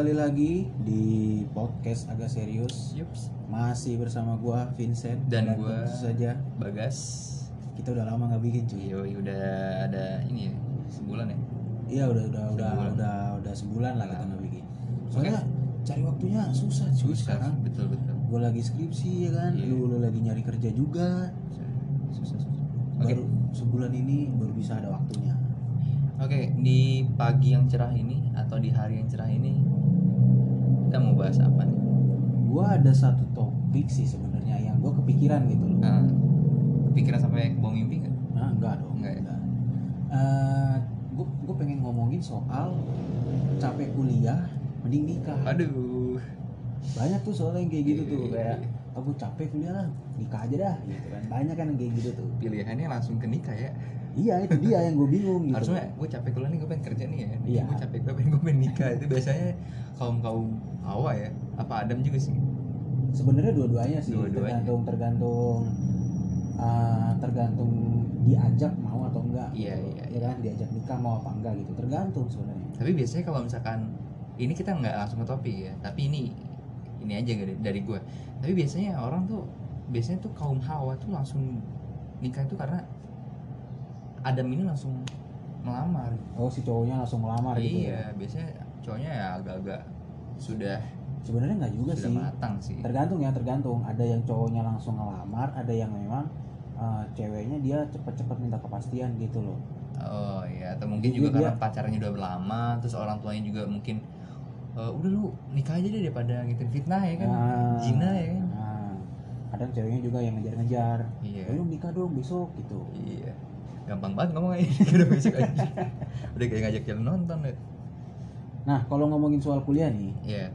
kembali lagi di podcast agak serius Yups. masih bersama gua Vincent Dan gua- tentu saja Bagas. kita udah lama nggak bikin cuy Yoi, udah ada ini ya, sebulan ya. iya udah udah udah udah udah sebulan lah kita nggak bikin soalnya cari waktunya susah cuy Susah, sekarang betul betul. gua lagi skripsi ya kan Iya. lu, lu lagi nyari kerja juga Susah, susah. Oke. baru sebulan ini baru bisa ada waktunya Oke, di pagi yang cerah ini atau di hari yang cerah ini kita mau bahas apa nih? gua ada satu topik sih sebenarnya yang gua kepikiran gitu loh Nah, kepikiran sampai bawah mimpi nggak? Nah, enggak dong. Enggak ya? gue gue pengen ngomongin soal capek kuliah, mending nikah. Aduh. Banyak tuh soalnya yang kayak gitu tuh kayak iya. aku capek kuliah lah, nikah aja dah gitu kan. Banyak kan yang kayak gitu tuh. Pilihannya langsung ke nikah ya. Iya itu dia yang gue bingung gitu. Harusnya gue capek kuliah nih, gue pengen kerja nih ya. Iya. Gue capek gue pengen gue pengen nikah itu biasanya kaum kaum hawa ya. Apa Adam juga sih? Sebenarnya dua-duanya sih Dua-duanya. tergantung tergantung uh, tergantung diajak mau atau enggak. Iya, gitu. iya, Ya kan diajak nikah mau apa enggak gitu. Tergantung sebenarnya. tapi biasanya kalau misalkan ini kita nggak langsung ke topik ya tapi ini ini aja dari, dari gue tapi biasanya orang tuh biasanya tuh kaum hawa tuh langsung nikah itu karena Adam ini langsung melamar. Oh si cowoknya langsung ngelamar gitu ya. iya biasanya cowoknya ya agak-agak sudah Sebenarnya enggak juga sudah sih. matang sih. Tergantung ya tergantung. Ada yang cowoknya langsung ngelamar ada yang memang uh, ceweknya dia cepet-cepet minta kepastian gitu loh. Oh iya. Atau mungkin Jadi juga dia- karena pacarnya udah lama terus orang tuanya juga mungkin "Eh, udah lu nikah aja deh daripada gitu fitnah ya kan Nah, Zina ya kan nah, kadang ceweknya juga yang ngejar-ngejar iya ayo nikah dong besok gitu Iya. Gampang banget ngomong aja udah besok aja. Udah kayak ngajak jalan nonton deh. nah kalau ngomongin soal kuliah nih Iya.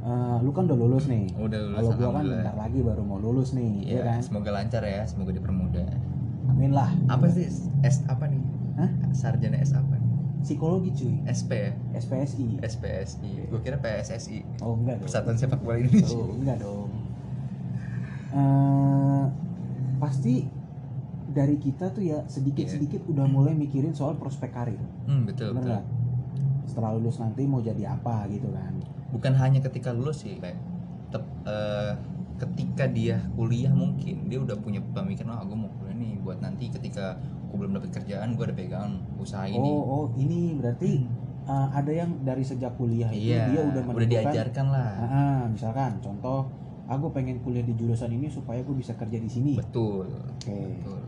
uh, lu kan udah lulus nih Udah lulus kalau gua kan bentar lagi baru mau lulus nih Iya, ya kan semoga lancar ya, semoga dipermudah. amin lah Apa sih S apa nih? Hah? Sarjana S apa? Psikologi cuy SP ya? SPSI SPSI. Gue kira PSSI. oh enggak dong Persatuan Sepak Bola Indonesia. Oh, enggak dong. Eh, pasti dari kita tuh ya sedikit-sedikit udah mulai mikirin soal prospek karir. Hmm, betul Bener betul. nggak? Setelah lulus nanti mau jadi apa gitu kan. Bukan hanya ketika lulus sih, kayak tep- eh, ketika dia kuliah mungkin dia udah punya pemikiran oh gue mau kuliah nih buat nanti ketika aku belum dapat kerjaan gue ada pegangan usaha ini Oh, oh ini berarti eh, ada yang dari sejak kuliah itu iya dia udah udah menentukan. diajarkan lah Ah, ah, misalkan contoh aku pengen kuliah di jurusan ini supaya aku bisa kerja di sini. betul Oke. betul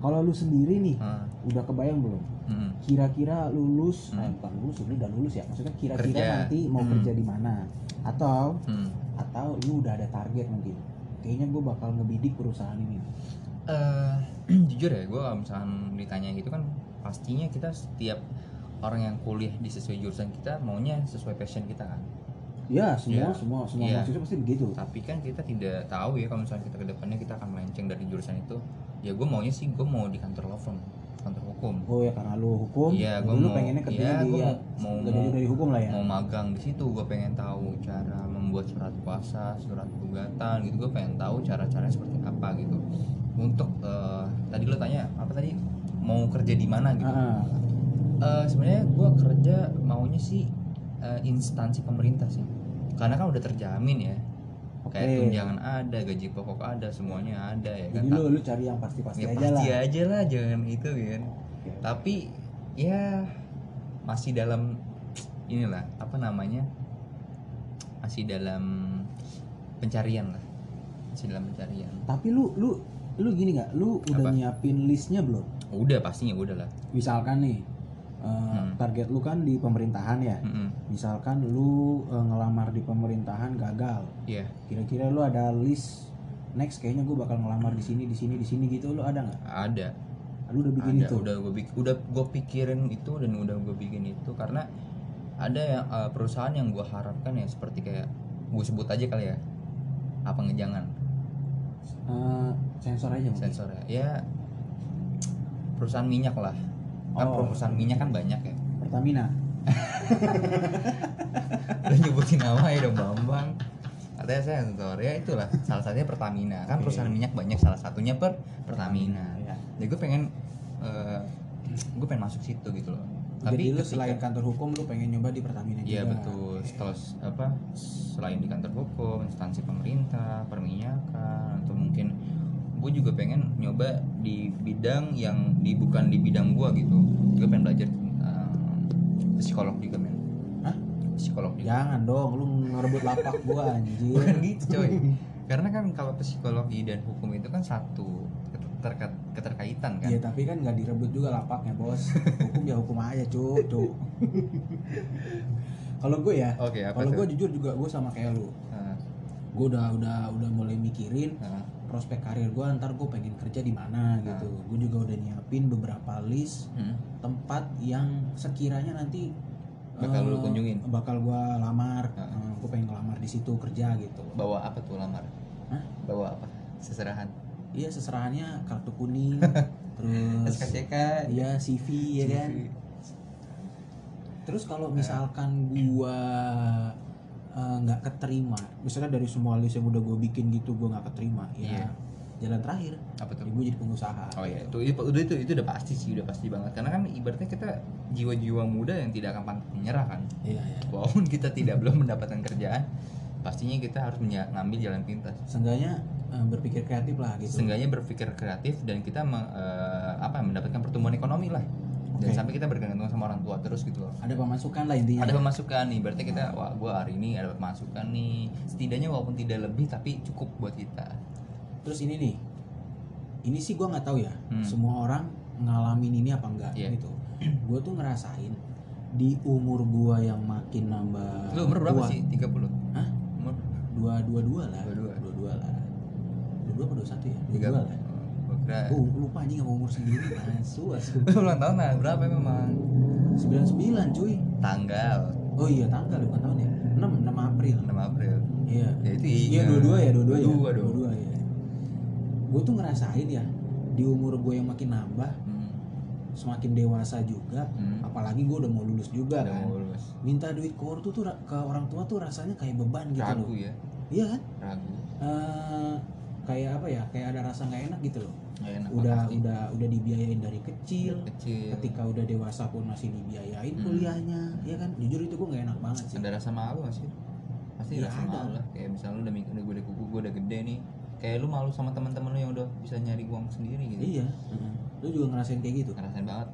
Kalau lu sendiri nih Ah, udah kebayang belum? mm. kira-kira lulus Hmm. eh, bukan lulus ini udah lulus ya maksudnya kira-kira Kerja. nanti mau Hmm. kerja di mana atau Hmm. atau lu udah ada target mungkin kayaknya gue bakal ngebidik perusahaan ini Eh, jujur ya gue kalau misalkan ditanya gitu kan pastinya kita setiap orang yang kuliah di sesuai jurusan kita maunya sesuai passion kita kan? Ya semua Iya. semua semua Iya. mahasiswa pasti begitu. Tapi kan kita tidak tahu ya kalau misalnya kita ke depannya kita akan melenceng dari jurusan itu. Ya gue maunya sih gue mau di kantor law firm kantor hukum. Oh ya karena lu hukum Iya, dulu mau- pengennya kerja iya, di ya, mau- mau- dari hukum lah ya. mau magang di situ gue pengen tahu cara membuat surat kuasa surat gugatan gitu gue pengen tahu cara-cara seperti apa gitu untuk eh, tadi lo tanya apa tadi? Mau kerja di mana gitu. Ah. Eh, sebenarnya gue kerja maunya sih eh, instansi pemerintah sih. Karena kan udah terjamin ya. Oke. kayak tunjangan ada gaji pokok ada semuanya ada ya kan? Jadi lu lu cari yang pasti-pasti ya aja pasti lah. aja lah jangan itu kan Oke. tapi ya masih dalam inilah apa namanya? Masih dalam pencarian lah. Masih dalam pencarian. Tapi lu lu lu gini nggak? Lu udah Apa? nyiapin listnya belum? Udah pastinya udah lah. Misalkan nih eh, Hmm. target lu kan di pemerintahan ya. Mm-mm. misalkan lu eh, ngelamar di pemerintahan gagal. Iya. Kira-kira lu ada list next kayaknya gue bakal ngelamar di sini di sini di sini gitu. Lu ada nggak? Ada. Lu udah bikin ada itu? udah gue udah gue pikirin itu dan udah gue bikin itu. Karena ada yang eh, perusahaan yang gue harapkan ya seperti kayak gue sebut aja kali ya. Apa ngejangan Eh, sensor aja mungkin. Sensor ya. Ya perusahaan minyak lah. Kan Oh. perusahaan minyak kan banyak ya. Pertamina. Udah nyebutin nama ya dong Bambang. Katanya sensor. Ya itulah. Salah satunya Pertamina. Kan Oke. perusahaan minyak banyak. Salah satunya per Pertamina. Ya. ya gue pengen eh, gue pengen masuk situ gitu loh tapi Jadi lu ketika- selain kantor hukum lu pengen nyoba di Pertamina juga. Iya betul. Setelah s- apa selain di kantor hukum, instansi pemerintah, perminyakan atau mungkin gue juga pengen nyoba di bidang yang di bukan di bidang gua gitu. Gue pengen belajar eh, psikolog juga men. Hah? Psikolog juga. Jangan dong, lu ngerebut lapak gua anjir. Bukan gitu coy. Karena kan kalau psikologi dan hukum itu kan satu keterka- keterkaitan kan. Iya tapi kan nggak direbut juga lapaknya bos. Hukum ya hukum aja cu, cu. Kalau gue ya, Oke, apa kalau gue jujur juga gue sama kayak lu. Nah, Gue udah udah udah mulai mikirin nah, prospek karir gue ntar gue pengen kerja di mana Nah. gitu. Gue juga udah nyiapin beberapa list hmm, tempat yang sekiranya nanti Bakal lu eh, kunjungin? bakal gue lamar. Nah. gue pengen ngelamar di situ kerja gitu. bawa apa tuh lamar? Hah? Bawa apa? Seserahan. Iya seserahannya kartu kuning, terus SKCK. iya CV ya kan. Terus kalau misalkan gua eh, nggak keterima, misalnya dari semua list yang udah gue bikin gitu gua nggak keterima, ya Iya. jalan terakhir, Apa tuh? ibu jadi pengusaha. Oh iya, itu, itu udah itu itu udah pasti sih, udah pasti banget. Karena kan ibaratnya kita jiwa-jiwa muda yang tidak akan pantang menyerah kan. Iya ya. Walaupun kita tidak belum mendapatkan kerjaan, pastinya kita harus ngambil jalan pintas. Seenggaknya eh, berpikir kreatif lah gitu. Seenggaknya berpikir kreatif dan kita me- eh, apa mendapatkan pertumbuhan ekonomi lah. Dan Oke. sampai kita bergantung sama orang tua terus gitu loh. Ada pemasukan lah intinya. Ada pemasukan nih, berarti kita wah gua hari ini ada pemasukan nih. Setidaknya walaupun tidak lebih tapi cukup buat kita. Terus ini nih, ini sih gua nggak tahu ya. Hmm. Semua orang ngalamin ini apa enggak Iya. gitu. gue tuh ngerasain di umur gua yang makin nambah. Lu umur berapa tua, sih? 30. Hah? Umur dua dua dua lah dua dua 22 atau 21 ya? 22 lah. Kan? Oh, oh, lupa anjing sama umur sendiri. Asu, asu. Ah, ulang tahun nah, berapa memang? 99 cuy. Tanggal. Oh iya, tanggal bukan tahun ya. 6 6 April. 6 April. Iya. Ya itu iya. Iya 22 ya, 22, 22 ya. 22, 22 ya. Gue tuh ngerasain ya di umur gue yang makin nambah, hmm. semakin dewasa juga, hmm. apalagi gue udah mau lulus juga udah kan. Mau lulus. Minta duit ke tuh, tuh ke orang tua tuh rasanya kayak beban gitu Ragu, loh. ya. Iya kan? Ragu. Uh, kayak apa ya kayak ada rasa nggak enak gitu loh enak udah pasti. udah udah dibiayain dari kecil kecil. ketika udah dewasa pun masih dibiayain Hmm. kuliahnya ya kan jujur itu gue nggak enak banget sih Ada rasa malu gak sih? Pasti Iya, rasa ada. malu lah. Kayak misalnya lu udah mikir udah gue udah kuku, gue udah gede nih. Kayak lu malu sama teman-teman lu yang udah bisa nyari uang sendiri gitu. iya lu juga ngerasain kayak gitu Ngerasain banget.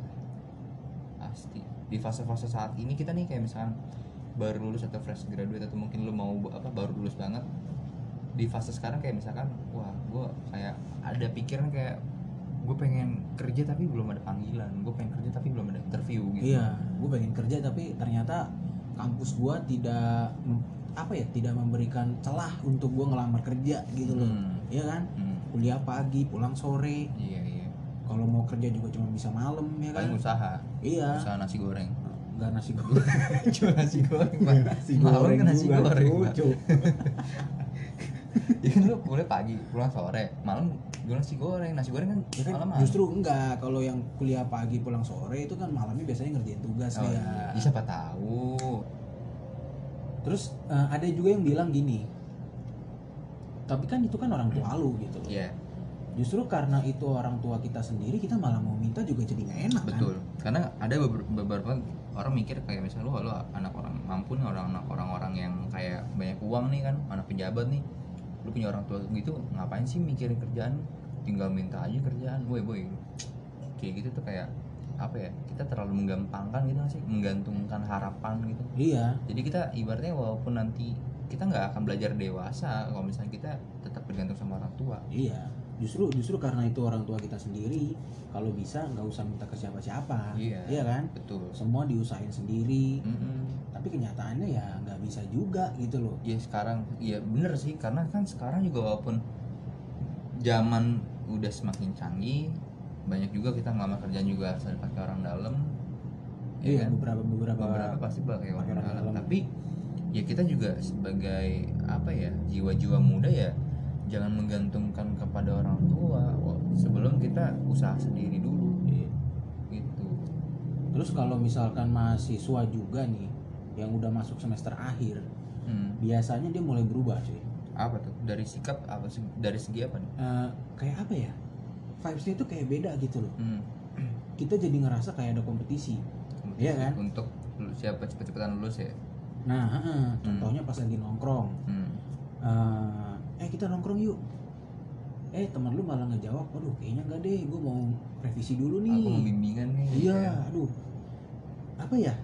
Pasti. Di fase-fase saat ini kita nih kayak misalkan baru lulus atau fresh graduate atau mungkin lu mau apa baru lulus banget di fase sekarang kayak misalkan wah gue kayak ada pikiran kayak gue pengen kerja tapi belum ada panggilan gue pengen kerja tapi belum ada interview gitu. Iya gue pengen kerja tapi ternyata kampus gue tidak apa ya tidak memberikan celah untuk gue ngelamar kerja gitu loh. Hmm. iya kan? Hmm, kuliah pagi pulang sore. Iya iya. Kalau mau kerja juga cuma bisa malam ya kan? paling usaha. Iya. Usaha nasi goreng. Nggak nasi goreng. Jual nasi goreng nasi goreng kan nasi juga, goreng Pak. cucu. ya kan lu kuliah pagi pulang sore malam jual nasi goreng nasi goreng kan Ya kan malam justru enggak kalau yang kuliah pagi pulang sore itu kan malamnya biasanya ngerjain tugas oh, dia. iya. Ya, siapa tahu Terus eh, ada juga yang bilang gini. Tapi kan itu kan orang tua lu gitu. loh. Iya Justru karena itu orang tua kita sendiri kita malah mau minta juga jadi nggak enak betul karena ada beber- beberapa orang mikir kayak misalnya lu lu anak orang mampu nih orang anak orang-orang yang kayak banyak uang nih kan anak pejabat nih lu punya orang tua gitu ngapain sih mikirin kerjaan tinggal minta aja kerjaan boy boy kayak gitu tuh kayak apa ya kita terlalu menggampangkan gitu sih menggantungkan harapan gitu. Iya. jadi kita ibaratnya walaupun nanti kita nggak akan belajar dewasa kalau misalnya kita tetap bergantung sama orang tua Iya. Justru justru karena itu orang tua kita sendiri kalau bisa nggak usah minta ke siapa-siapa. Iya. Iya kan? betul Semua diusahain sendiri. Mm-mm. Tapi kenyataannya ya nggak bisa juga gitu loh. ya sekarang ya bener sih karena kan sekarang juga walaupun zaman udah semakin canggih banyak juga kita ngelamar kerjaan juga harus pakai orang dalam ya Iya, kan? beberapa beberapa beberapa pasti pakai orang orang dalam dalam. tapi ya kita juga sebagai apa ya jiwa-jiwa muda ya jangan menggantungkan kepada orang tua sebelum kita usaha sendiri dulu Iya. gitu Terus kalau misalkan mahasiswa juga nih yang udah masuk semester akhir, Hmm. biasanya dia mulai berubah cuy. apa tuh dari sikap apa seg- dari segi apa nih Eh, kayak apa ya? Vibesnya itu kayak beda gitu loh. hmm. Kita jadi ngerasa kayak ada kompetisi. Iya kan? untuk siapa cepet-cepetan lulus ya nah heeh, contohnya pas lagi nongkrong hmm. eh eh kita nongkrong yuk eh teman lu malah ngejawab aduh kayaknya enggak deh gue mau revisi dulu nih aku mau bimbingan nih iya Ya. aduh apa ya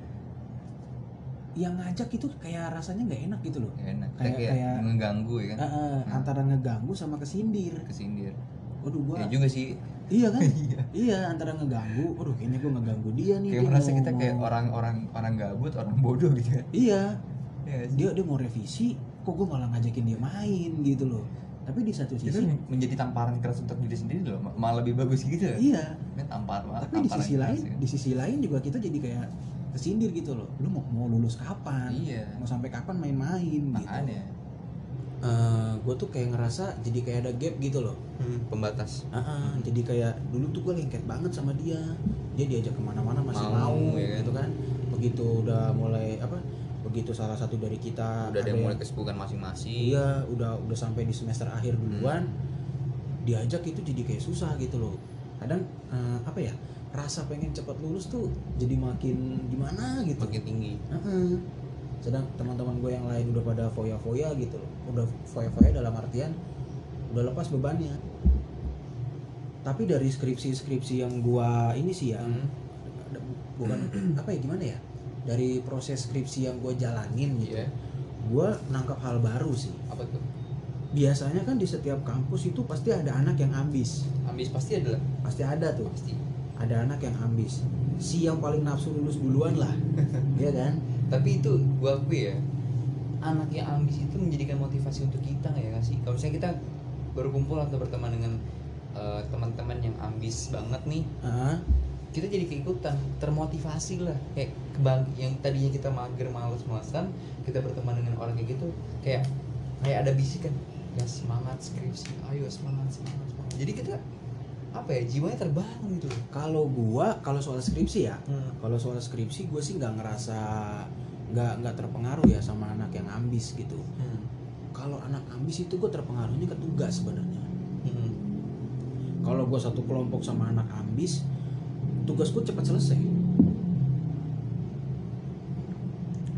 yang ngajak itu kayak rasanya nggak enak gitu loh. Enak. Kayak- kayak, kayak ngeganggu ya kan? Eh, eh, antara ngeganggu sama kesindir. Kesindir. Waduh gua ya juga sih. Iya kan? Iya. iya antara ngeganggu waduh kayaknya gue ngeganggu dia nih kayak dia merasa mau- kita kayak orang-orang orang gabut orang bodoh gitu kan iya. Iya dia dia mau revisi kok gue malah ngajakin dia main gitu loh. Tapi di satu itu sisi menjadi tamparan keras untuk diri sendiri loh Ma- malah lebih bagus gitu ya? Iya. Ini tampar tapi di tamparan sisi keras lain ya. di sisi lain juga kita jadi kayak kesindir gitu loh. Lu mau mau lulus kapan? Iya. Mau sampai kapan main-main gitu? Makanya. Gue tuh kayak ngerasa jadi kayak ada gap gitu loh. Pembatas. Ah, ah, jadi kayak dulu tuh gue lengket banget sama dia. Dia diajak ke mana-mana masih Mau, mau, ya kan? gitu kan. Begitu udah mulai apa begitu salah satu dari kita udah ada yang mulai kesibukan masing-masing. Iya udah udah sampai di semester akhir duluan diajak itu jadi kayak susah gitu loh. Kadang eh, apa ya rasa pengen cepat lulus tuh jadi makin gimana gitu. Makin tinggi. Heeh. sedang teman-teman gue yang lain udah pada foya-foya gitu loh. Udah foya-foya dalam artian udah lepas bebannya. Tapi dari skripsi-skripsi yang gua ini sih ya Hmm. bukan apa ya gimana ya? Dari proses skripsi yang gue jalanin gitu Iya. gue nangkap hal baru sih. Apa tuh? Biasanya kan di setiap kampus itu pasti ada anak yang ambis. Ambis pasti adalah pasti ada tuh. Pasti ada anak yang ambis. Si yang paling nafsu lulus duluan lah. Ya kan? Tapi itu gua akui ya anak yang ambis itu menjadikan motivasi untuk kita nggak ya nggak sih kalau misalnya kita berkumpul atau berteman dengan eh, teman-teman yang ambis banget nih Ah, kita jadi keikutan termotivasi lah. Kayak kebang yang tadinya kita mager males-malesan kita berteman dengan orang kayak gitu kayak kayak ada bisikan. Ya semangat skripsi ayo semangat semangat semangat. Jadi kita apa ya jiwanya terbangun gitu kalau gua kalau soal skripsi ya hmm. kalau soal skripsi gue sih nggak ngerasa nggak nggak terpengaruh ya sama anak yang ambis gitu Hmm. kalau anak ambis itu gue terpengaruhnya ke tugas sebenarnya Hmm. kalau gue satu kelompok sama anak ambis tugas gue cepat selesai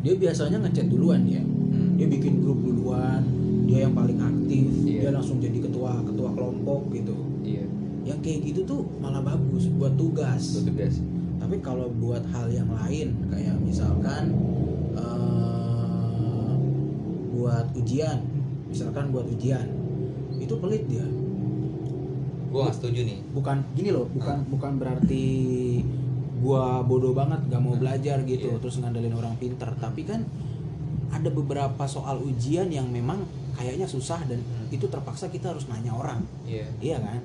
dia biasanya ngechat duluan dia Hmm. dia bikin grup duluan dia yang paling aktif Iya. dia langsung jadi ketua ketua kelompok gitu yang kayak gitu tuh malah bagus buat tugas. Itu tugas. Tapi kalau buat hal yang lain kayak misalkan eh, buat ujian misalkan buat ujian itu pelit dia. Gua nggak setuju nih. Bukan gini loh bukan bukan berarti gua bodoh banget gak mau belajar gitu Iya. terus ngandelin orang pinter. Tapi kan ada beberapa soal ujian yang memang kayaknya susah dan Hmm. itu terpaksa kita harus nanya orang. Iya. Iya kan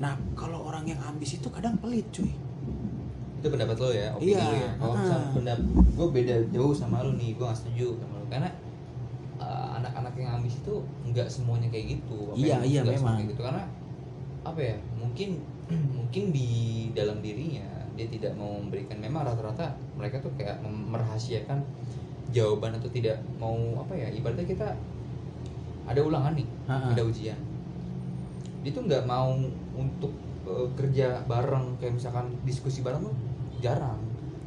nah kalau orang yang ambis itu kadang pelit cuy. Itu pendapat lo ya opini Iya, lo ya. Oh ah. sama pendapat. Gue beda jauh sama lo nih gue gak setuju sama lo. Karena uh, anak-anak yang ambis itu nggak semuanya kayak gitu. Apa Iya, iya, memang. kayak gitu. Karena apa ya mungkin mungkin di dalam dirinya dia tidak mau memberikan memang rata-rata mereka tuh kayak merahasiakan jawaban atau tidak mau apa ya ibaratnya kita ada ulangan nih Ha-ha. ada ujian dia tuh nggak mau untuk eh, kerja bareng kayak misalkan diskusi bareng tuh jarang.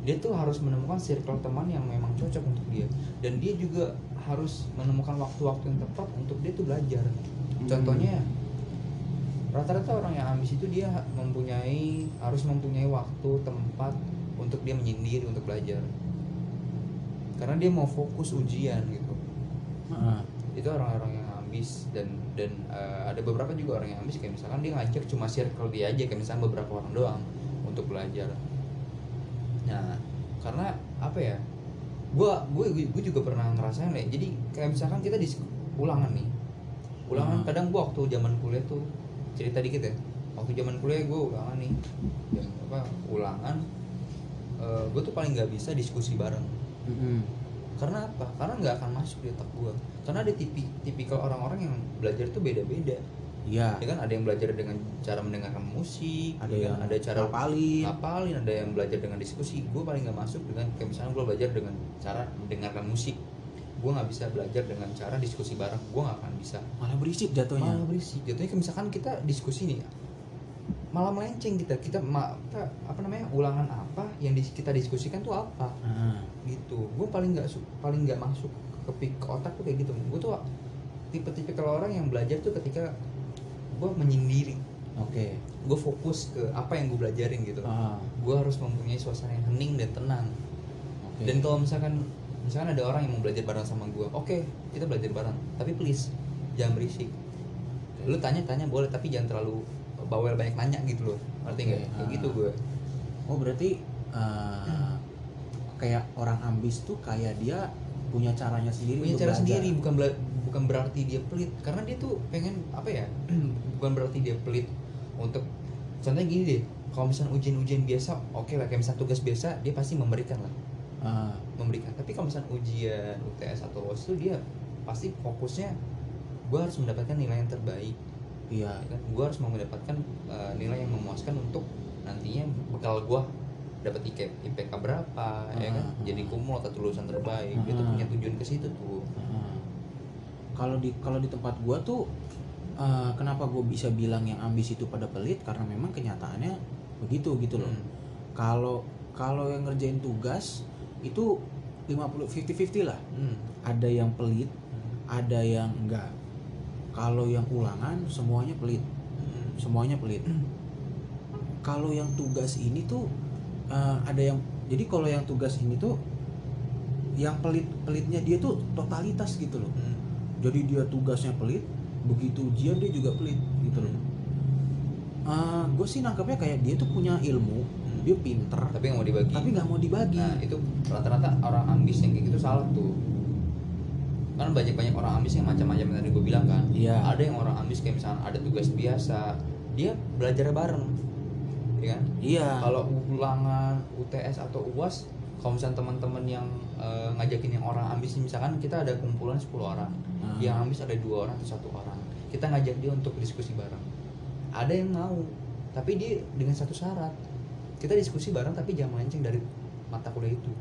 Dia tuh harus menemukan circle teman yang memang cocok untuk dia. Dan dia juga harus menemukan waktu-waktu yang tepat untuk dia tuh belajar. Contohnya rata-rata orang yang ambis itu dia mempunyai harus mempunyai waktu tempat untuk dia menyendiri untuk belajar. Karena dia mau fokus ujian gitu. Itu orang-orang yang ambis dan dan eh, ada beberapa juga orang yang ambis kayak misalkan dia ngajak cuma circle dia aja kayak misalkan beberapa orang doang untuk belajar nah karena apa ya gua gue gue juga pernah ngerasain ya jadi kayak misalkan kita di ulangan nih ulangan Hmm. kadang gua waktu zaman kuliah tuh cerita dikit ya waktu zaman kuliah gue ulangan nih jam apa ulangan gue tuh paling nggak bisa diskusi bareng Mm-mm. Karena apa? Karena nggak akan masuk di otak gue karena ada tipi tipikal orang-orang yang belajar tuh beda-beda. Iya. Ya kan? Ada yang belajar dengan cara mendengarkan musik ada ya yang kan? ada cara ngapalin. Ngapalin. Ada yang belajar dengan diskusi. Gue paling nggak masuk dengan kayak misalnya gue belajar dengan cara mendengarkan musik. Gue nggak bisa belajar dengan cara diskusi bareng. Gue nggak akan bisa. Malah berisik jatuhnya. Malah berisik. Jatuhnya kayak misalkan kita diskusi nih malah melenceng kita. Kita ma- apa, apa namanya ulangan apa yang kita diskusikan tuh apa? Ah, gitu. Gue paling nggak paling nggak masuk ke, ke otak tuh kayak gitu gue tuh tipe-tipe kalau orang yang belajar tuh ketika gue menyendiri. Oke. Gue fokus ke apa yang gue belajarin gitu. Ah, gue harus mempunyai suasana yang hening dan tenang. Oke. Dan kalau misalkan misalkan ada orang yang mau belajar bareng sama gue oke kita belajar bareng. Tapi please jangan berisik. Lu tanya-tanya boleh tapi jangan terlalu bawel banyak nanya gitu loh. Ngerti nggak? Oke, kayak ah. gitu gue. Oh berarti ah, kayak orang ambis tuh kayak dia punya caranya sendiri punya cara belajar. sendiri bukan bela- bukan berarti dia pelit. Karena dia tuh pengen apa ya bukan berarti dia pelit untuk contohnya gini deh kalau misalnya ujian-ujian biasa oke lah kayak misalnya tugas biasa dia pasti memberikan lah. Ah, memberikan. Tapi kalau misalnya ujian UTS atau UAS itu dia pasti fokusnya gue harus mendapatkan nilai yang terbaik iya ya kan gue harus mendapatkan uh, nilai yang memuaskan untuk nantinya bekal gue dapat IK, IPK berapa ya kan Ah. jadi kumul atau lulusan terbaik dia tuh Ah. punya tujuan ke situ tuh Ah. kalau di kalau di tempat gua tuh ah, kenapa gue bisa bilang yang ambis itu pada pelit karena memang kenyataannya begitu gitu loh Hmm. kalau kalau yang ngerjain tugas itu 50 50-50 lah Hmm. ada yang pelit Hmm. ada yang enggak kalau yang ulangan semuanya pelit. Hmm. semuanya pelit. Kalau yang tugas ini tuh eh, ada yang jadi kalau yang tugas ini tuh yang pelit pelitnya dia tuh totalitas gitu loh. Hmm. jadi dia tugasnya pelit begitu ujian dia juga pelit gitu loh. Gue sih nangkepnya kayak dia tuh punya ilmu Hmm. dia pinter tapi nggak mau dibagi. tapi nggak mau dibagi. Nah itu rata-rata orang ambis yang kayak gitu salah tuh kan banyak banyak orang ambis yang macam-macam yang tadi gue bilang kan. Iya. ada yang orang ambis kayak misalnya ada tugas biasa dia belajar bareng. Ya kan? Iya. Kalau ulangan UTS atau UAS kalau misalnya teman-teman yang eh, ngajakin yang orang ambis misalkan kita ada kumpulan 10 orang. Ah. yang ambis ada dua orang atau satu orang. Kita ngajak dia untuk diskusi bareng. Ada yang mau tapi dia dengan satu syarat. Kita diskusi bareng tapi jangan melenceng dari mata kuliah itu.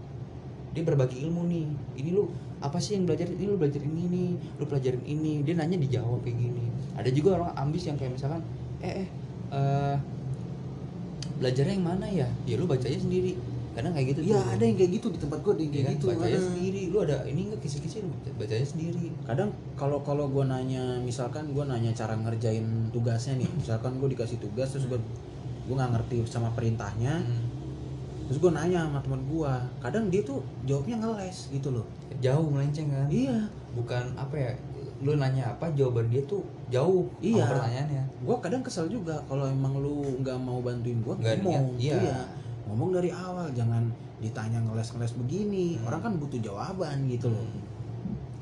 Dia berbagi ilmu nih. Ini lu apa sih yang belajar ini? Lu belajar ini nih lu pelajarin ini. Dia nanya dijawab kayak gini. Ada juga orang ambis yang kayak misalkan eh eh eh, belajarnya yang mana ya? Ya lu bacanya sendiri. Kadang kayak gitu iya tuh. ada yang kayak gitu di tempat gue ada yang kayak kan? gitu bacanya Ah. sendiri. Lu ada ini enggak kisi-kisi lu baca- bacanya sendiri. Kadang kalau kalau gue nanya misalkan gue nanya cara ngerjain tugasnya nih. Misalkan gue dikasih tugas terus gue gue nggak ngerti sama perintahnya. Hmm. Terus gue nanya sama teman gue kadang dia tuh jawabnya ngeles gitu loh. Jauh melenceng kan? Iya. Bukan apa ya lu nanya apa jawaban dia tuh jauh Iya. pertanyaannya. Gue kadang kesel juga kalau emang lu nggak mau bantuin gue ngomong. niat, iya. ngomong dari awal jangan ditanya ngeles-ngeles begini. Hmm. orang kan butuh jawaban gitu loh.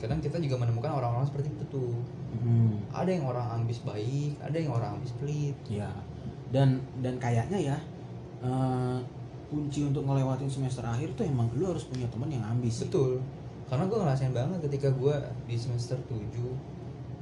Kadang kita juga menemukan orang-orang seperti itu tuh. Hmm, ada yang orang ambis baik ada yang orang ambis pelit. Ya dan dan kayaknya ya eh, kunci untuk ngelewatin semester akhir tuh emang lu harus punya teman yang ambis betul. Karena gue ngerasain banget ketika gue di semester 7